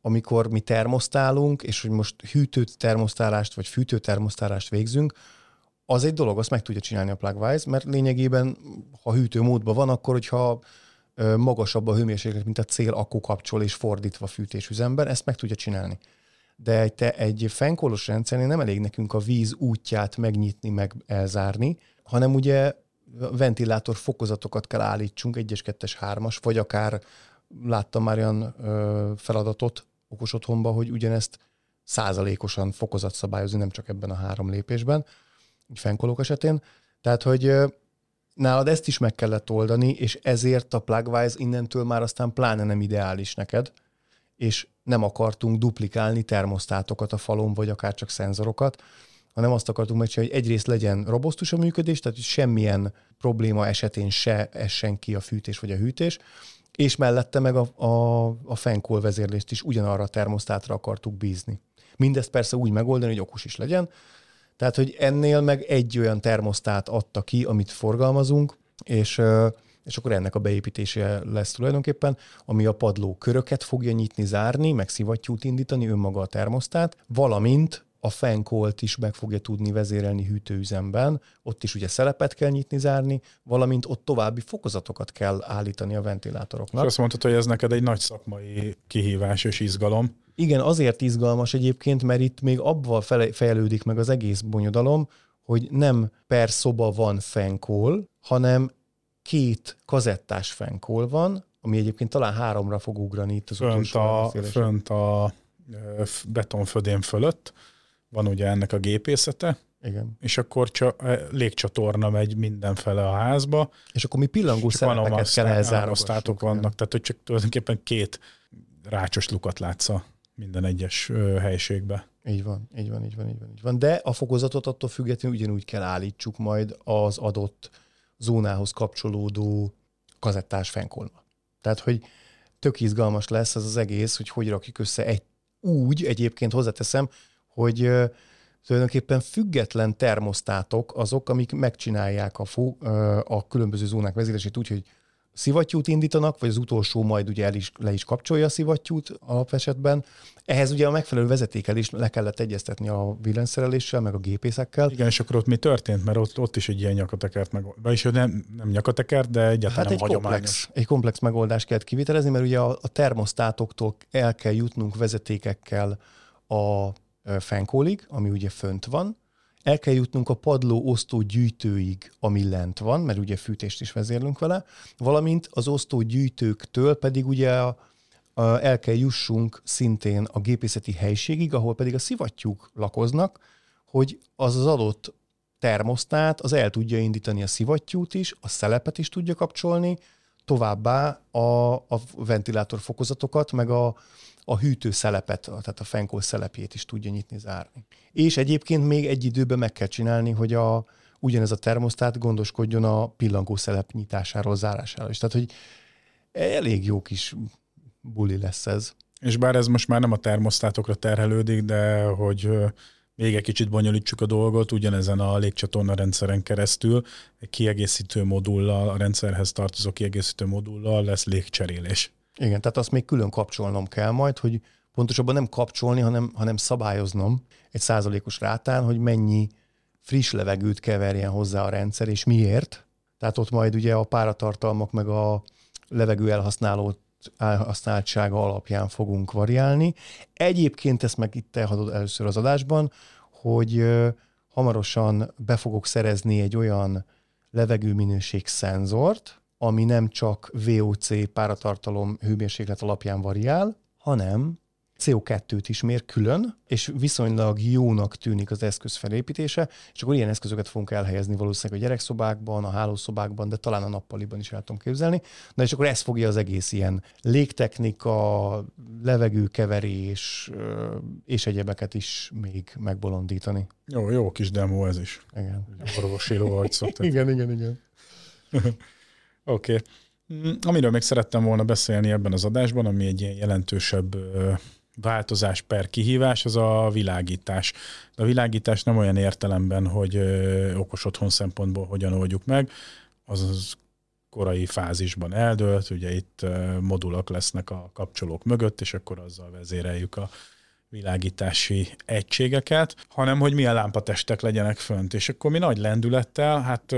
amikor mi termosztálunk, és hogy most hűtőt termosztálást, vagy fűtő termosztálást végzünk, az egy dolog, azt meg tudja csinálni a Plugwise, mert lényegében, ha hűtő módban van, akkor hogyha magasabb a hőmérséklet, mint a cél, akkor kapcsol és fordítva fűtésüzemben, ezt meg tudja csinálni. De egy, te, egy fenkólos rendszernél nem elég nekünk a víz útját megnyitni, meg elzárni, hanem ugye ventilátor fokozatokat kell állítsunk, 1-es, 2-es, 3-as, vagy akár láttam már olyan ö, feladatot okos otthonban, hogy ugyanezt százalékosan fokozat szabályozni, nem csak ebben a három lépésben, egy fenkolók esetén. Tehát, hogy nálad ezt is meg kellett oldani, és ezért a Plugwise innentől már aztán pláne nem ideális neked, és nem akartunk duplikálni termosztátokat a falon, vagy akár csak szenzorokat, hanem azt akartunk megcsinálni, hogy egyrészt legyen robosztus a működés, tehát hogy semmilyen probléma esetén se essen ki a fűtés vagy a hűtés, és mellette meg a, a, a fenkol vezérlést is ugyanarra a termosztátra akartuk bízni. Mindezt persze úgy megoldani, hogy okos is legyen, Tehát, hogy ennél meg egy olyan termosztát adta ki, amit forgalmazunk, és és akkor ennek a beépítése lesz tulajdonképpen, ami a padló köröket fogja nyitni, zárni, meg szivattyút indítani, önmaga a termosztát, valamint a fenkolt is meg fogja tudni vezérelni hűtőüzemben, ott is ugye szelepet kell nyitni, zárni, valamint ott további fokozatokat kell állítani a ventilátoroknak. És azt mondtad, hogy ez neked egy nagy szakmai kihívás és izgalom. Igen, azért izgalmas egyébként, mert itt még abban fejlődik meg az egész bonyodalom, hogy nem per szoba van fenkol, hanem két kazettás fenkol van, ami egyébként talán háromra fog ugrani itt az fönt a, fönt a betonfödén fölött van ugye ennek a gépészete, igen. És akkor csak légcsatorna megy mindenfele a házba. És akkor mi pillangó szerepeket kell elzárogassuk. vannak, tehát hogy csak tulajdonképpen két rácsos lukat látsz a minden egyes helységbe. Így van, így van, így van, így van, így van. De a fokozatot attól függetlenül ugyanúgy kell állítsuk majd az adott zónához kapcsolódó kazettás fenkolma. Tehát, hogy tök izgalmas lesz az az egész, hogy hogy rakjuk össze egy úgy, egyébként hozzáteszem, hogy tulajdonképpen független termosztátok azok, amik megcsinálják a, fó, a különböző zónák vezérését úgy, hogy szivattyút indítanak, vagy az utolsó majd ugye el is, le is kapcsolja a szivattyút alapesetben. Ehhez ugye a megfelelő vezetékel is le kellett egyeztetni a villanyszereléssel, meg a gépészekkel. Igen, és akkor ott mi történt? Mert ott, ott is egy ilyen nyakatekert meg, vagyis nem, nem nyakatekert, de egyáltalán hát nem egy hagyományos. Komplex, egy komplex megoldást kellett kivitelezni, mert ugye a, a termosztátoktól el kell jutnunk vezetékekkel a fenkólig, ami ugye fönt van, el kell jutnunk a padló osztó gyűjtőig, ami lent van, mert ugye fűtést is vezérlünk vele, valamint az osztó gyűjtőktől pedig ugye a, a, el kell jussunk szintén a gépészeti helységig, ahol pedig a szivattyúk lakoznak, hogy az az adott termosztát az el tudja indítani a szivattyút is, a szelepet is tudja kapcsolni, továbbá a, a ventilátor fokozatokat, meg a, a hűtőszelepet, tehát a fenkol szelepjét is tudja nyitni, zárni. És egyébként még egy időben meg kell csinálni, hogy a, ugyanez a termosztát gondoskodjon a szelep nyitásáról, zárásáról is. Tehát, hogy elég jó kis buli lesz ez. És bár ez most már nem a termosztátokra terhelődik, de hogy még egy kicsit bonyolítsuk a dolgot, ugyanezen a légcsatorna rendszeren keresztül egy kiegészítő modullal, a rendszerhez tartozó kiegészítő modullal lesz légcserélés. Igen, tehát azt még külön kapcsolnom kell majd, hogy pontosabban nem kapcsolni, hanem, hanem szabályoznom egy százalékos rátán, hogy mennyi friss levegőt keverjen hozzá a rendszer, és miért. Tehát ott majd ugye a páratartalmak meg a levegő elhasználó elhasználtsága alapján fogunk variálni. Egyébként ezt meg itt elhadod először az adásban, hogy hamarosan be fogok szerezni egy olyan levegőminőség szenzort, ami nem csak VOC páratartalom hőmérséklet alapján variál, hanem CO2-t is mér külön, és viszonylag jónak tűnik az eszköz felépítése, és akkor ilyen eszközöket fogunk elhelyezni valószínűleg a gyerekszobákban, a hálószobákban, de talán a nappaliban is el tudom képzelni. Na és akkor ez fogja az egész ilyen légtechnika, levegőkeverés és egyebeket is még megbolondítani. Jó, jó kis demo ez is. Igen. Orvosi vagy igen, igen, igen. Oké. Okay. Mm, amiről még szerettem volna beszélni ebben az adásban, ami egy ilyen jelentősebb változás per kihívás, az a világítás. De a világítás nem olyan értelemben, hogy okos otthon szempontból hogyan oldjuk meg, az korai fázisban eldőlt, ugye itt modulok lesznek a kapcsolók mögött, és akkor azzal vezéreljük a világítási egységeket, hanem hogy milyen lámpatestek legyenek fönt. És akkor mi nagy lendülettel, hát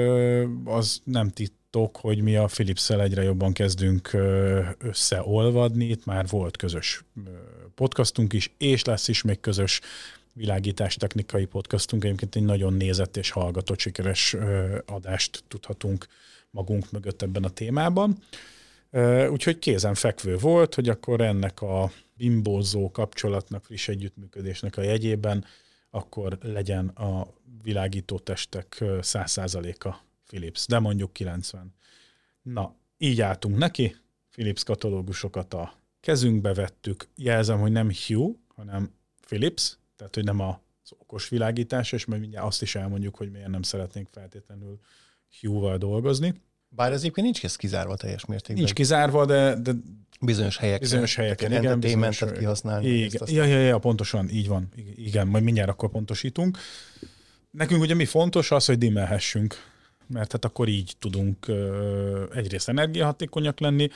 az nem tit láttok, hogy mi a philips egyre jobban kezdünk összeolvadni. Itt már volt közös podcastunk is, és lesz is még közös világítás technikai podcastunk. Egyébként egy nagyon nézett és hallgatott sikeres adást tudhatunk magunk mögött ebben a témában. Úgyhogy kézen fekvő volt, hogy akkor ennek a bimbózó kapcsolatnak, friss együttműködésnek a jegyében akkor legyen a világító testek 100%-a Philips, de mondjuk 90. Na, így álltunk neki, Philips katalógusokat a kezünkbe vettük, jelzem, hogy nem Hue, hanem Philips, tehát hogy nem az okos világítás, és majd mindjárt azt is elmondjuk, hogy miért nem szeretnénk feltétlenül Hue-val dolgozni. Bár ez egyébként nincs ez kizárva teljes mértékben. Nincs kizárva, de, de bizonyos helyeken. Bizonyos helyeken, igen. Bizonyos, kihasználni. Igen, ja, ja, ja, pontosan, így van. Igen, majd mindjárt akkor pontosítunk. nekünk ugye mi fontos az, hogy dimmelhessünk mert hát akkor így tudunk egyrészt energiahatékonyak lenni,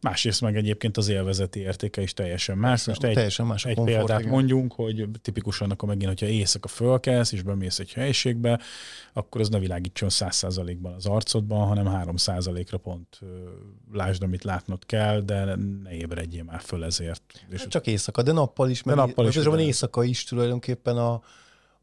másrészt meg egyébként az élvezeti értéke is teljesen más. Most egy, teljesen más egy példát igen. mondjunk, hogy tipikusan akkor megint, hogyha éjszaka fölkelsz és bemész egy helyiségbe, akkor az ne világítson 100%-ban az arcodban, hanem 3%-ra pont lásd, amit látnod kell, de ne ébredjél már föl ezért. Hát csak éjszaka, de nappal is. De nappal is. Van éjszaka is tulajdonképpen a,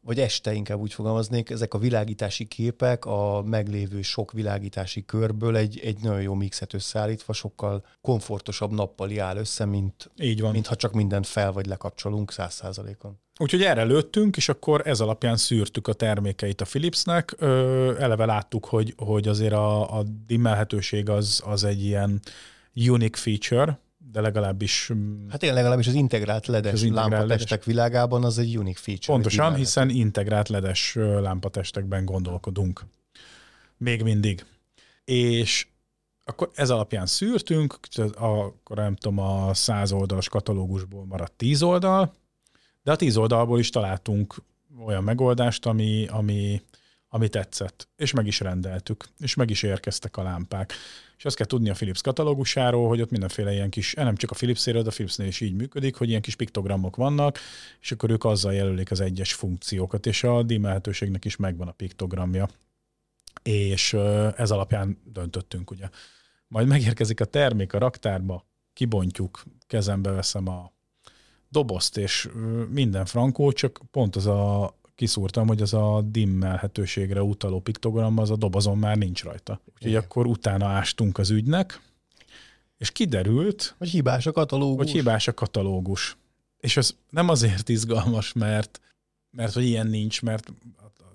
vagy este inkább úgy fogalmaznék, ezek a világítási képek a meglévő sok világítási körből egy, egy nagyon jó mixet összeállítva, sokkal komfortosabb nappali áll össze, mint, Így van. mint ha csak mindent fel vagy lekapcsolunk száz százalékon. Úgyhogy erre lőttünk, és akkor ez alapján szűrtük a termékeit a Philipsnek. Ö, eleve láttuk, hogy, hogy azért a, a dimmelhetőség az, az egy ilyen unique feature, de legalábbis... Mm, hát én legalábbis az integrált ledes az integrált lámpatestek ledes. világában az egy unique feature. Pontosan, hiszen integrált ledes lámpatestekben gondolkodunk. Még mindig. És akkor ez alapján szűrtünk, akkor nem tudom, a 100 oldalas katalógusból maradt 10 oldal, de a 10 oldalból is találtunk olyan megoldást, ami, ami, ami tetszett, és meg is rendeltük, és meg is érkeztek a lámpák. És azt kell tudni a Philips katalógusáról, hogy ott mindenféle ilyen kis, eh, nem csak a Philipséről, de a Philipsnél is így működik, hogy ilyen kis piktogramok vannak, és akkor ők azzal jelölik az egyes funkciókat, és a dímelhetőségnek is megvan a piktogramja. És ez alapján döntöttünk, ugye. Majd megérkezik a termék a raktárba, kibontjuk, kezembe veszem a dobozt, és minden frankó, csak pont az a kiszúrtam, hogy az a dimmelhetőségre utaló piktogram, az a dobozon már nincs rajta. Úgyhogy Igen. akkor utána ástunk az ügynek, és kiderült, hogy hibás a katalógus. Hogy hibás a katalógus. És ez nem azért izgalmas, mert, mert hogy ilyen nincs, mert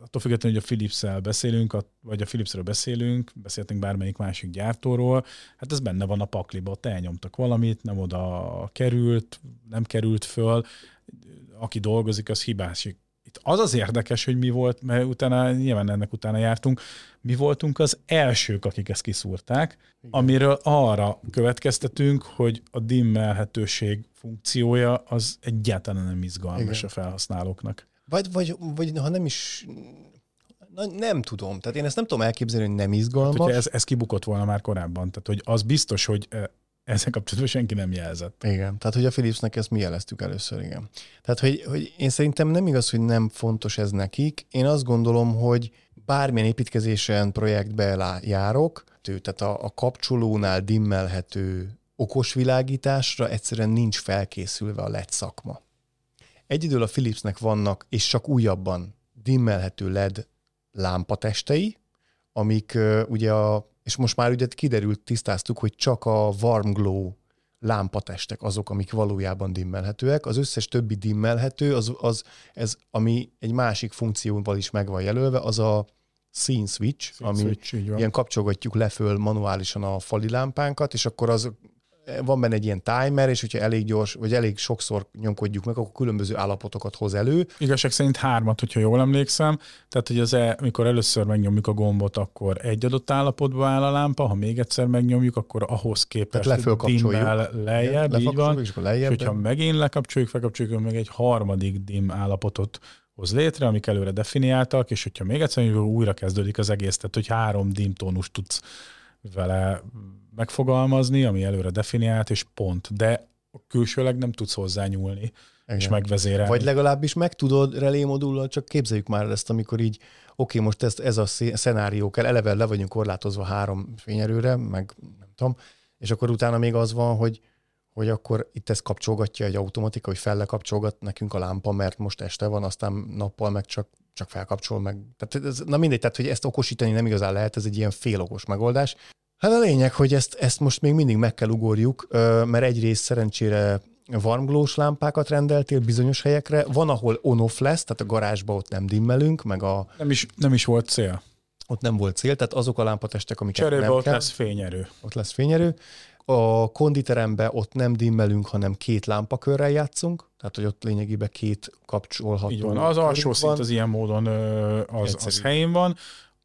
attól függetlenül, hogy a philips beszélünk, vagy a Philipsről beszélünk, beszéltünk bármelyik másik gyártóról, hát ez benne van a pakliba, ott elnyomtak valamit, nem oda került, nem került föl, aki dolgozik, az hibásik itt az az érdekes, hogy mi volt, mert utána, nyilván ennek utána jártunk, mi voltunk az elsők, akik ezt kiszúrták, Igen. amiről arra következtetünk, hogy a dimmelhetőség funkciója az egyáltalán nem izgalmas Igen. a felhasználóknak. Vagy, vagy, vagy ha nem is Na, nem tudom. Tehát én ezt nem tudom elképzelni, hogy nem izgalmas. Hát, ez, ez kibukott volna már korábban. Tehát, hogy az biztos, hogy eh, ezzel kapcsolatban senki nem jelzett. Igen, tehát hogy a Philipsnek ezt mi jeleztük először, igen. Tehát, hogy, hogy én szerintem nem igaz, hogy nem fontos ez nekik. Én azt gondolom, hogy bármilyen építkezésen projektbe járok, tehát a, a kapcsolónál dimmelhető okos világításra egyszerűen nincs felkészülve a LED szakma. Egyidől a Philipsnek vannak, és csak újabban dimmelhető LED lámpatestei, amik ugye a és most már ugye kiderült, tisztáztuk, hogy csak a warm glow lámpatestek azok, amik valójában dimmelhetőek. Az összes többi dimmelhető, az, az ez, ami egy másik funkcióval is meg van jelölve, az a scene switch, scene ami switch, ilyen kapcsolgatjuk le föl manuálisan a fali lámpánkat, és akkor az van benne egy ilyen timer, és hogyha elég gyors, vagy elég sokszor nyomkodjuk meg, akkor különböző állapotokat hoz elő. Igazság szerint hármat, hogyha jól emlékszem. Tehát, hogy az e, amikor először megnyomjuk a gombot, akkor egy adott állapotba áll a lámpa, ha még egyszer megnyomjuk, akkor ahhoz képest lefölkapcsoljuk. lejjebb, így van. És, lejjebb, és hogyha megint lekapcsoljuk, felkapcsoljuk, meg egy harmadik dim állapotot hoz létre, amik előre definiáltak, és hogyha még egyszer újra kezdődik az egész, tehát hogy három dim tónus tudsz vele megfogalmazni, ami előre definiált, és pont. De külsőleg nem tudsz hozzá nyúlni, Igen. és megvezérelni. Vagy legalábbis meg tudod relé csak képzeljük már ezt, amikor így, oké, most ezt, ez a szenárió kell, eleve le vagyunk korlátozva három fényerőre, meg nem tudom, és akkor utána még az van, hogy hogy akkor itt ezt kapcsolgatja egy automatika, hogy fellekapcsolgat nekünk a lámpa, mert most este van, aztán nappal meg csak, csak felkapcsol meg. Tehát ez, na mindegy, tehát hogy ezt okosítani nem igazán lehet, ez egy ilyen félokos megoldás. Hát a lényeg, hogy ezt, ezt most még mindig meg kell ugorjuk, mert egyrészt szerencsére varmglós lámpákat rendeltél bizonyos helyekre, van, ahol on-off lesz, tehát a garázsba ott nem dimmelünk, meg a... Nem is, nem is volt cél. Ott nem volt cél, tehát azok a lámpatestek, amiket Cserébe nem ott kell, lesz fényerő. Ott lesz fényerő. A konditerembe ott nem dimmelünk, hanem két lámpakörrel játszunk, tehát hogy ott lényegében két kapcsolható. Így van, az alsó szint az ilyen módon az, az helyén van.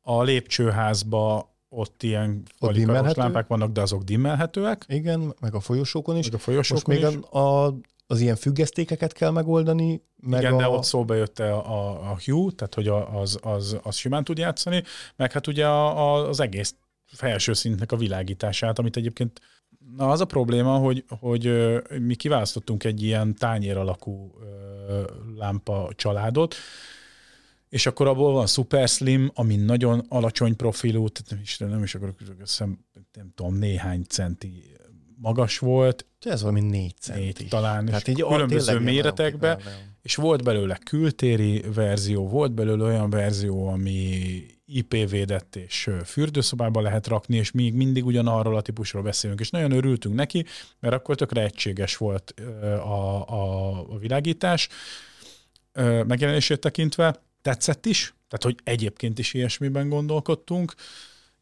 A lépcsőházba ott ilyen falikaros lámpák vannak, de azok dimmelhetőek. Igen, meg a folyosókon is. Meg a folyosókon Most még is. A, a, az ilyen függesztékeket kell megoldani, Meg Igen, a... de ott szóba jött a, a, a Hugh, tehát hogy az, az, az simán tud játszani, meg hát ugye a, a, az egész felső szintnek a világítását, amit egyébként Na az a probléma, hogy, hogy mi kiválasztottunk egy ilyen tányér alakú lámpa családot, és akkor abból van Super Slim, ami nagyon alacsony profilú, tehát nem is, nem is akarok, nem, nem tudom, néhány centi magas volt. Ez valami négy centi. Négy, talán, Tehát így különböző méretekbe, és volt belőle kültéri verzió, volt belőle olyan verzió, ami IP védett és fürdőszobába lehet rakni, és még mindig ugyanarról a típusról beszélünk, és nagyon örültünk neki, mert akkor tökre egységes volt a, a, a világítás megjelenését tekintve, tetszett is, tehát hogy egyébként is ilyesmiben gondolkodtunk,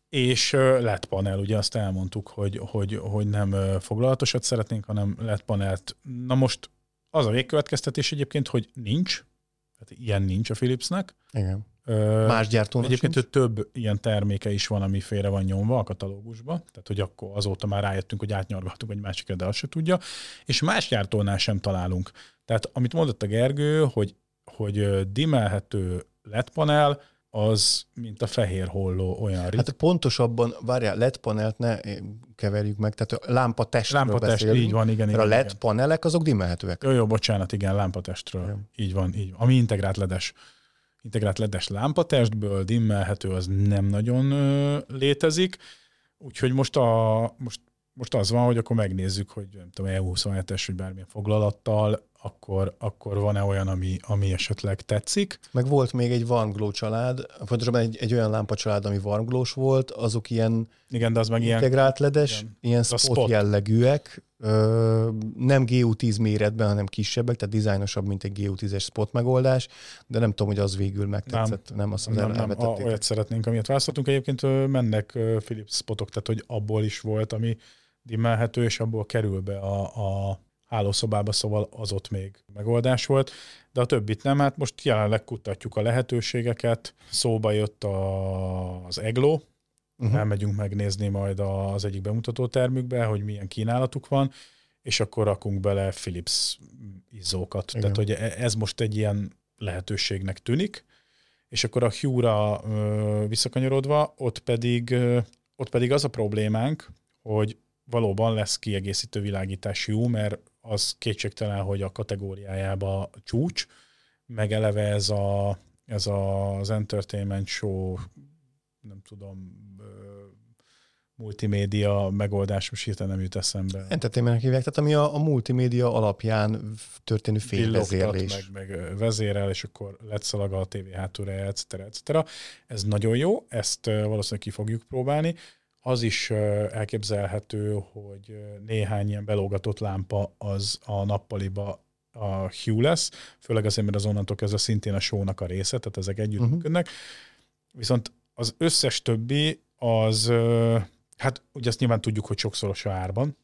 és lett panel, ugye azt elmondtuk, hogy, hogy, hogy nem foglalatosat szeretnénk, hanem lett panelt. Na most az a végkövetkeztetés egyébként, hogy nincs, tehát ilyen nincs a Philipsnek. Igen. Más gyártónak Egyébként sincs? több ilyen terméke is van, ami félre van nyomva a katalógusba, tehát hogy akkor azóta már rájöttünk, hogy átnyargattuk egy másikra, de azt se tudja, és más gyártónál sem találunk. Tehát amit mondott a Gergő, hogy, hogy dimmelhető LED panel, az, mint a fehér holló olyan rit. Hát pontosabban, várjál, LED panelt ne keverjük meg, tehát a lámpatestről Lámpatest, beszélünk, így van, igen. igen a LED igen. panelek azok dimmelhetőek. Jó, jó, bocsánat, igen, lámpatestről. Igen. Így van, így van. Ami integrált ledes integrált ledes lámpatestből, dimmelhető, az nem nagyon ö, létezik. Úgyhogy most, a, most, most az van, hogy akkor megnézzük, hogy nem tudom, E27-es, vagy bármilyen foglalattal, akkor, akkor van-e olyan, ami, ami esetleg tetszik. Meg volt még egy Warmglow család, pontosabban egy, egy olyan lámpa család, ami Warmglow volt, azok ilyen igen, de az meg integrált ledes, igen. ilyen spot, spot jellegűek, ö, nem GU10 méretben, hanem kisebbek, tehát dizájnosabb, mint egy GU10-es spot megoldás, de nem tudom, hogy az végül megtetszett. Nem, nem azt nem, nem, nem, olyat szeretnénk, amilyet választottunk. Egyébként mennek Philips spotok, tehát hogy abból is volt, ami dimmelhető, és abból kerül be a, a hálószobába, szóval az ott még megoldás volt, de a többit nem. Hát most jelenleg kutatjuk a lehetőségeket. Szóba jött a, az EGLO, uh-huh. elmegyünk megnézni majd az egyik bemutató termükbe, hogy milyen kínálatuk van, és akkor rakunk bele Philips izzókat. Igen. Tehát, hogy e, ez most egy ilyen lehetőségnek tűnik, és akkor a Hue-ra visszakanyarodva, ott pedig, ott pedig az a problémánk, hogy valóban lesz kiegészítő világítás Hue, mert az kétségtelen, hogy a kategóriájába csúcs, meg eleve ez, a, ez a, az entertainment show, nem tudom, multimédia megoldás, most hirtelen nem jut eszembe. Entertainment hívják, tehát ami a, a multimédia alapján történő fényvezérlés. Meg, meg vezérel, és akkor letszalag a tévé hátulra, etc. etc. Ez nagyon jó, ezt valószínűleg ki fogjuk próbálni az is elképzelhető, hogy néhány ilyen belógatott lámpa az a nappaliba a Hue lesz, főleg azért, mert az onnantól kezdve szintén a show a része, tehát ezek együtt uh-huh. működnek. Viszont az összes többi az, hát ugye azt nyilván tudjuk, hogy sokszoros a árban,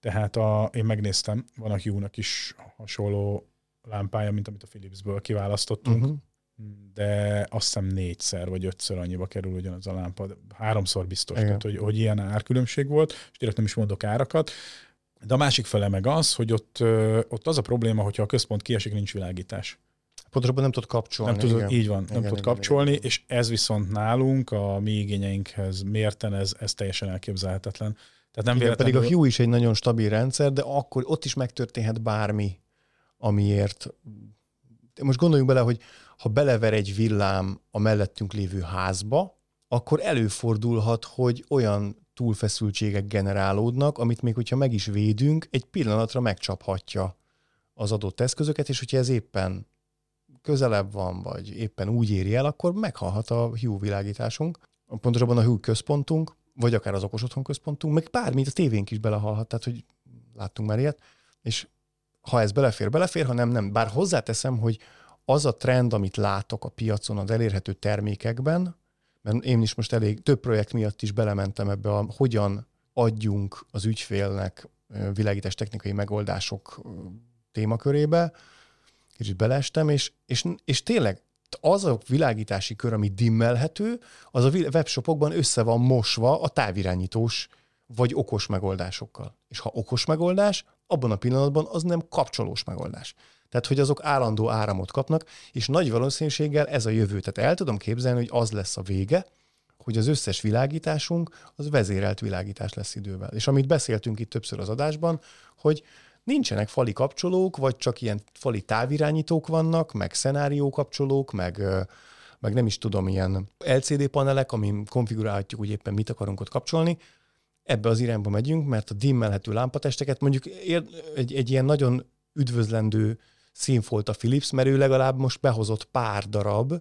tehát a, én megnéztem, van a Hue-nak is hasonló lámpája, mint amit a Philipsből kiválasztottunk, uh-huh de azt hiszem négyszer vagy ötször annyiba kerül ugyanaz a lámpa, háromszor biztos, tehát, hogy, hogy ilyen árkülönbség volt, és direkt nem is mondok árakat. De a másik fele meg az, hogy ott, ott az a probléma, hogyha a központ kiesik, nincs világítás. Pontosabban nem tud kapcsolni. Nem tud, így van, nem igen, tud igen, kapcsolni, igen. és ez viszont nálunk a mi igényeinkhez mérten ez, ez teljesen elképzelhetetlen. Tehát nem igen, pedig a Hue is egy nagyon stabil rendszer, de akkor ott is megtörténhet bármi, amiért most gondoljunk bele, hogy ha belever egy villám a mellettünk lévő házba, akkor előfordulhat, hogy olyan túlfeszültségek generálódnak, amit még hogyha meg is védünk, egy pillanatra megcsaphatja az adott eszközöket, és hogyha ez éppen közelebb van, vagy éppen úgy éri el, akkor meghalhat a Hue világításunk, pontosabban a Hue központunk, vagy akár az okos otthon központunk, meg bármit, a tévénk is belehalhat, tehát hogy láttunk már ilyet, és ha ez belefér, belefér, ha nem, nem. Bár hozzáteszem, hogy az a trend, amit látok a piacon az elérhető termékekben, mert én is most elég több projekt miatt is belementem ebbe a hogyan adjunk az ügyfélnek világítás technikai megoldások témakörébe, kicsit beleestem, és, és, és tényleg az a világítási kör, ami dimmelhető, az a webshopokban össze van mosva a távirányítós vagy okos megoldásokkal. És ha okos megoldás, abban a pillanatban az nem kapcsolós megoldás. Tehát, hogy azok állandó áramot kapnak, és nagy valószínűséggel ez a jövő. Tehát el tudom képzelni, hogy az lesz a vége, hogy az összes világításunk az vezérelt világítás lesz idővel. És amit beszéltünk itt többször az adásban, hogy nincsenek fali kapcsolók, vagy csak ilyen fali távirányítók vannak, meg szenárió kapcsolók, meg, meg nem is tudom, ilyen LCD panelek, amin konfigurálhatjuk, hogy éppen mit akarunk ott kapcsolni. Ebbe az irányba megyünk, mert a dimmelhető lámpatesteket mondjuk egy, egy ilyen nagyon üdvözlendő színfolt a Philips, mert ő legalább most behozott pár darab,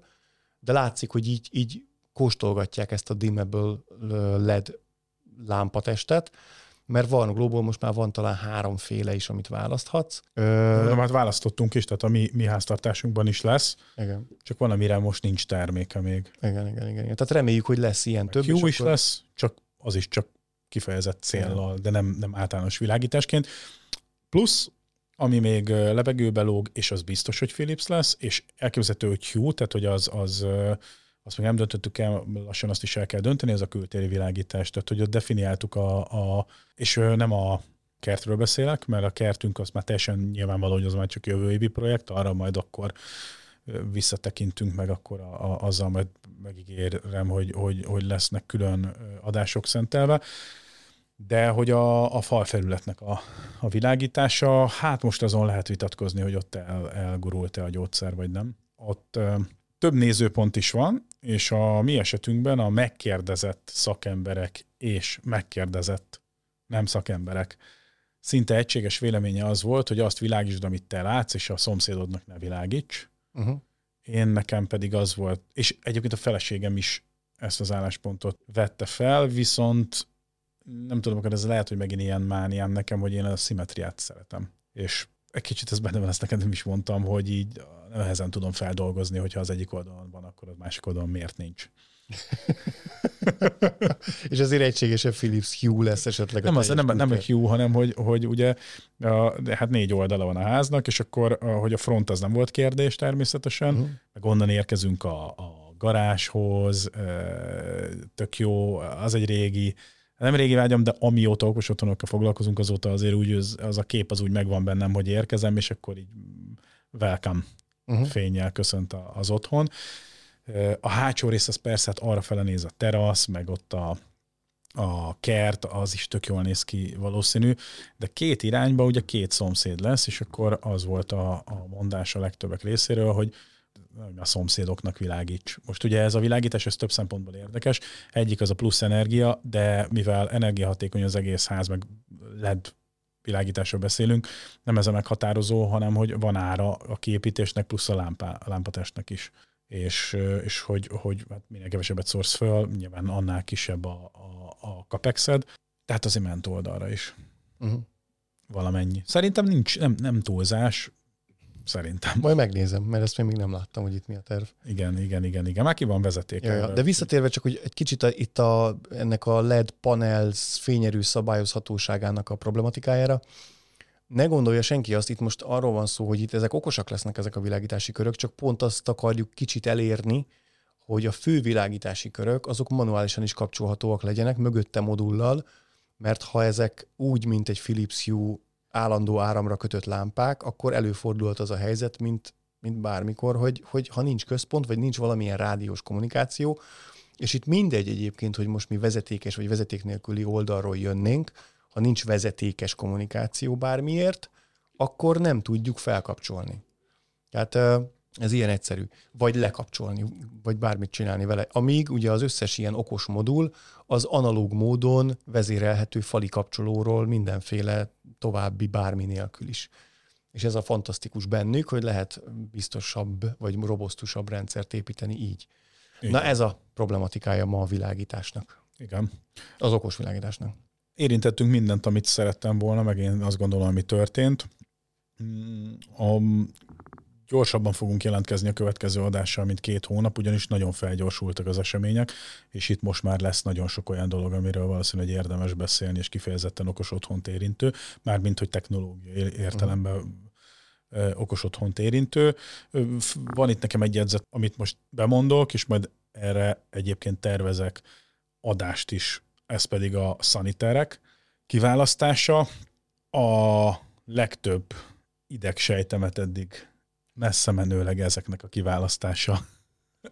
de látszik, hogy így, így kóstolgatják ezt a dimmable LED lámpatestet, mert van Global, most már van talán háromféle is, amit választhatsz. De már választottunk is, tehát a mi, mi háztartásunkban is lesz. Igen. Csak valamire most nincs terméke még. Igen, igen, igen. Tehát reméljük, hogy lesz ilyen több. Jó is akkor... lesz, csak az is csak kifejezett céllal, de nem, nem általános világításként. Plusz ami még lebegőbe lóg, és az biztos, hogy Philips lesz, és elképzelhető, hogy Hue, tehát hogy az, az azt még nem döntöttük el, lassan azt is el kell dönteni, ez a kültéri világítás. Tehát, hogy ott definiáltuk a, a és nem a kertről beszélek, mert a kertünk az már teljesen nyilvánvaló, hogy az már csak jövő évi projekt, arra majd akkor visszatekintünk meg, akkor a, a, azzal majd megígérem, hogy, hogy, hogy lesznek külön adások szentelve. De hogy a, a falfelületnek a, a világítása, hát most azon lehet vitatkozni, hogy ott el, elgurult-e a gyógyszer, vagy nem. Ott több nézőpont is van, és a mi esetünkben a megkérdezett szakemberek és megkérdezett nem szakemberek szinte egységes véleménye az volt, hogy azt világítsd, amit te látsz, és a szomszédodnak ne világíts. Uh-huh. Én nekem pedig az volt, és egyébként a feleségem is ezt az álláspontot vette fel, viszont nem tudom, akkor ez lehet, hogy megint ilyen mániám nekem, hogy én a szimetriát szeretem. És egy kicsit ez benne van, ezt neked nem is mondtam, hogy így nehezen tudom feldolgozni, hogyha az egyik oldalon van, akkor az másik oldalon miért nincs. és azért egységesebb Philips Hue lesz esetleg. Nem, az, nem, nem Hue, hanem hogy, hogy ugye a, hát négy oldala van a háznak, és akkor, hogy a front az nem volt kérdés természetesen, uh-huh. meg onnan érkezünk a, a garázshoz, tök jó, az egy régi, nem régi vágyam, de amióta okos otthonokkal foglalkozunk, azóta azért úgy az, az a kép az úgy megvan bennem, hogy érkezem, és akkor így welcome uh-huh. fényjel köszönt az otthon. A hátsó rész az persze hát arra fele néz a terasz, meg ott a, a kert, az is tök jól néz ki valószínű, de két irányba ugye két szomszéd lesz, és akkor az volt a, a mondás a legtöbbek részéről, hogy a szomszédoknak világíts. Most ugye ez a világítás, ez több szempontból érdekes. Egyik az a plusz energia, de mivel energiahatékony az egész ház, meg LED világításról beszélünk, nem ez a meghatározó, hanem hogy van ára a kiépítésnek plusz a, lámpá, a lámpatestnek is. És, és hogy, hogy hát minél kevesebbet szórsz föl, nyilván annál kisebb a, a, a capexed, tehát azért ment oldalra is. Uh-huh. Valamennyi. Szerintem nincs, nem, nem túlzás, szerintem. Majd megnézem, mert ezt még nem láttam, hogy itt mi a terv. Igen, igen, igen, igen. Már ki van vezeték. Ja, ja. De visszatérve csak, hogy egy kicsit a, itt a, ennek a LED panel fényerő szabályozhatóságának a problematikájára, ne gondolja senki azt, itt most arról van szó, hogy itt ezek okosak lesznek ezek a világítási körök, csak pont azt akarjuk kicsit elérni, hogy a fő világítási körök azok manuálisan is kapcsolhatóak legyenek, mögötte modullal, mert ha ezek úgy, mint egy Philips Hue állandó áramra kötött lámpák, akkor előfordulhat az a helyzet, mint, mint bármikor, hogy, hogy ha nincs központ, vagy nincs valamilyen rádiós kommunikáció, és itt mindegy egyébként, hogy most mi vezetékes vagy vezeték nélküli oldalról jönnénk, ha nincs vezetékes kommunikáció bármiért, akkor nem tudjuk felkapcsolni. Tehát ez ilyen egyszerű. Vagy lekapcsolni, vagy bármit csinálni vele. Amíg ugye az összes ilyen okos modul az analóg módon vezérelhető fali kapcsolóról mindenféle további bármi nélkül is. És ez a fantasztikus bennük, hogy lehet biztosabb vagy robosztusabb rendszert építeni így. Igen. Na ez a problematikája ma a világításnak. Igen. Az okos világításnak. Érintettünk mindent, amit szerettem volna, meg én azt gondolom, ami történt. Mm, a gyorsabban fogunk jelentkezni a következő adással, mint két hónap, ugyanis nagyon felgyorsultak az események, és itt most már lesz nagyon sok olyan dolog, amiről valószínűleg érdemes beszélni, és kifejezetten okos otthont érintő, mármint, hogy technológiai értelemben uh-huh. okos otthont érintő. Van itt nekem egy jegyzet, amit most bemondok, és majd erre egyébként tervezek adást is ez pedig a szaniterek kiválasztása. A legtöbb idegsejtemet eddig messze menőleg ezeknek a kiválasztása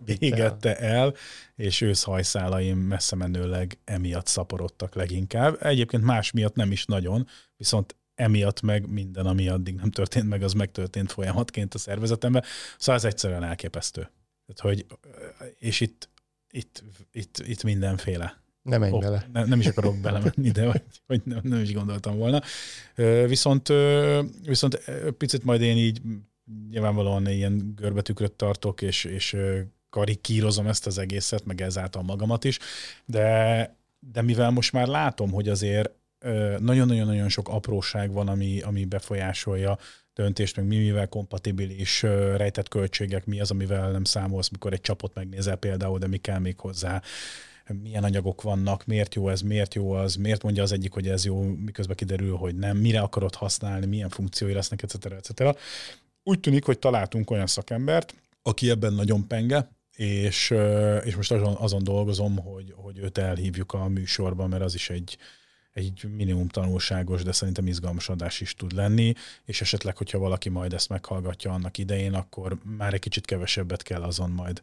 végette el, és őszhajszálaim messze menőleg emiatt szaporodtak leginkább. Egyébként más miatt nem is nagyon, viszont emiatt meg minden, ami addig nem történt meg, az megtörtént folyamatként a szervezetemben. Szóval ez egyszerűen elképesztő. Tehát, hogy, és itt, itt, itt, itt mindenféle. Nem menj ok, bele. Nem, nem is akarok belemenni, de vagy, vagy nem, nem is gondoltam volna. Viszont, viszont picit majd én így nyilvánvalóan ilyen görbetükröt tartok, és, és karikírozom ezt az egészet, meg ezáltal magamat is, de, de mivel most már látom, hogy azért nagyon-nagyon-nagyon sok apróság van, ami, ami befolyásolja döntést, meg mi mivel kompatibilis rejtett költségek, mi az, amivel nem számolsz, mikor egy csapot megnézel például, de mi kell még hozzá, milyen anyagok vannak, miért jó ez, miért jó az, miért mondja az egyik, hogy ez jó, miközben kiderül, hogy nem, mire akarod használni, milyen funkciói lesznek, etc. etc. Úgy tűnik, hogy találtunk olyan szakembert, aki ebben nagyon penge, és, és most azon, azon dolgozom, hogy, hogy őt elhívjuk a műsorba, mert az is egy, egy minimum tanulságos, de szerintem izgalmas adás is tud lenni, és esetleg, hogyha valaki majd ezt meghallgatja annak idején, akkor már egy kicsit kevesebbet kell azon majd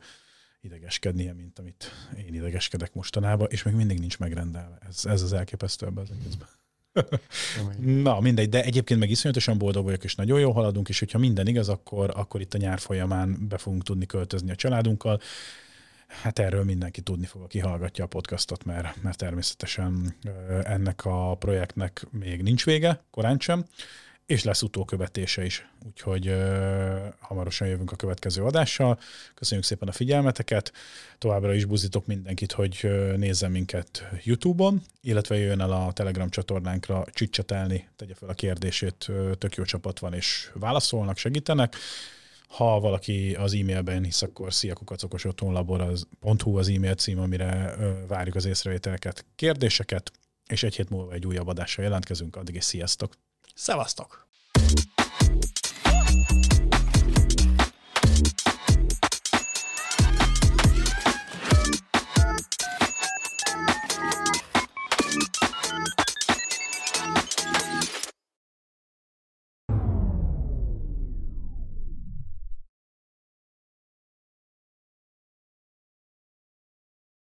idegeskednie, mint amit én idegeskedek mostanában, és még mindig nincs megrendelve. Ez, ez az elképesztő ebben az egészben. Na, mindegy, de egyébként meg iszonyatosan boldog vagyok, és nagyon jól haladunk, és hogyha minden igaz, akkor, akkor itt a nyár folyamán be fogunk tudni költözni a családunkkal. Hát erről mindenki tudni fog, aki hallgatja a podcastot, mert, mert természetesen ennek a projektnek még nincs vége, korán sem, és lesz utókövetése is. Úgyhogy uh, hamarosan jövünk a következő adással. Köszönjük szépen a figyelmeteket. Továbbra is buzítok mindenkit, hogy nézzen minket YouTube-on, illetve jöjjön el a Telegram csatornánkra csicsetelni, tegye fel a kérdését, tök jó csapat van, és válaszolnak, segítenek. Ha valaki az e-mailben hisz, akkor sziakukacokosotthonlabor az .hu az e-mail cím, amire várjuk az észrevételeket, kérdéseket, és egy hét múlva egy újabb adással jelentkezünk. Addig is sziasztok! Szevasztok!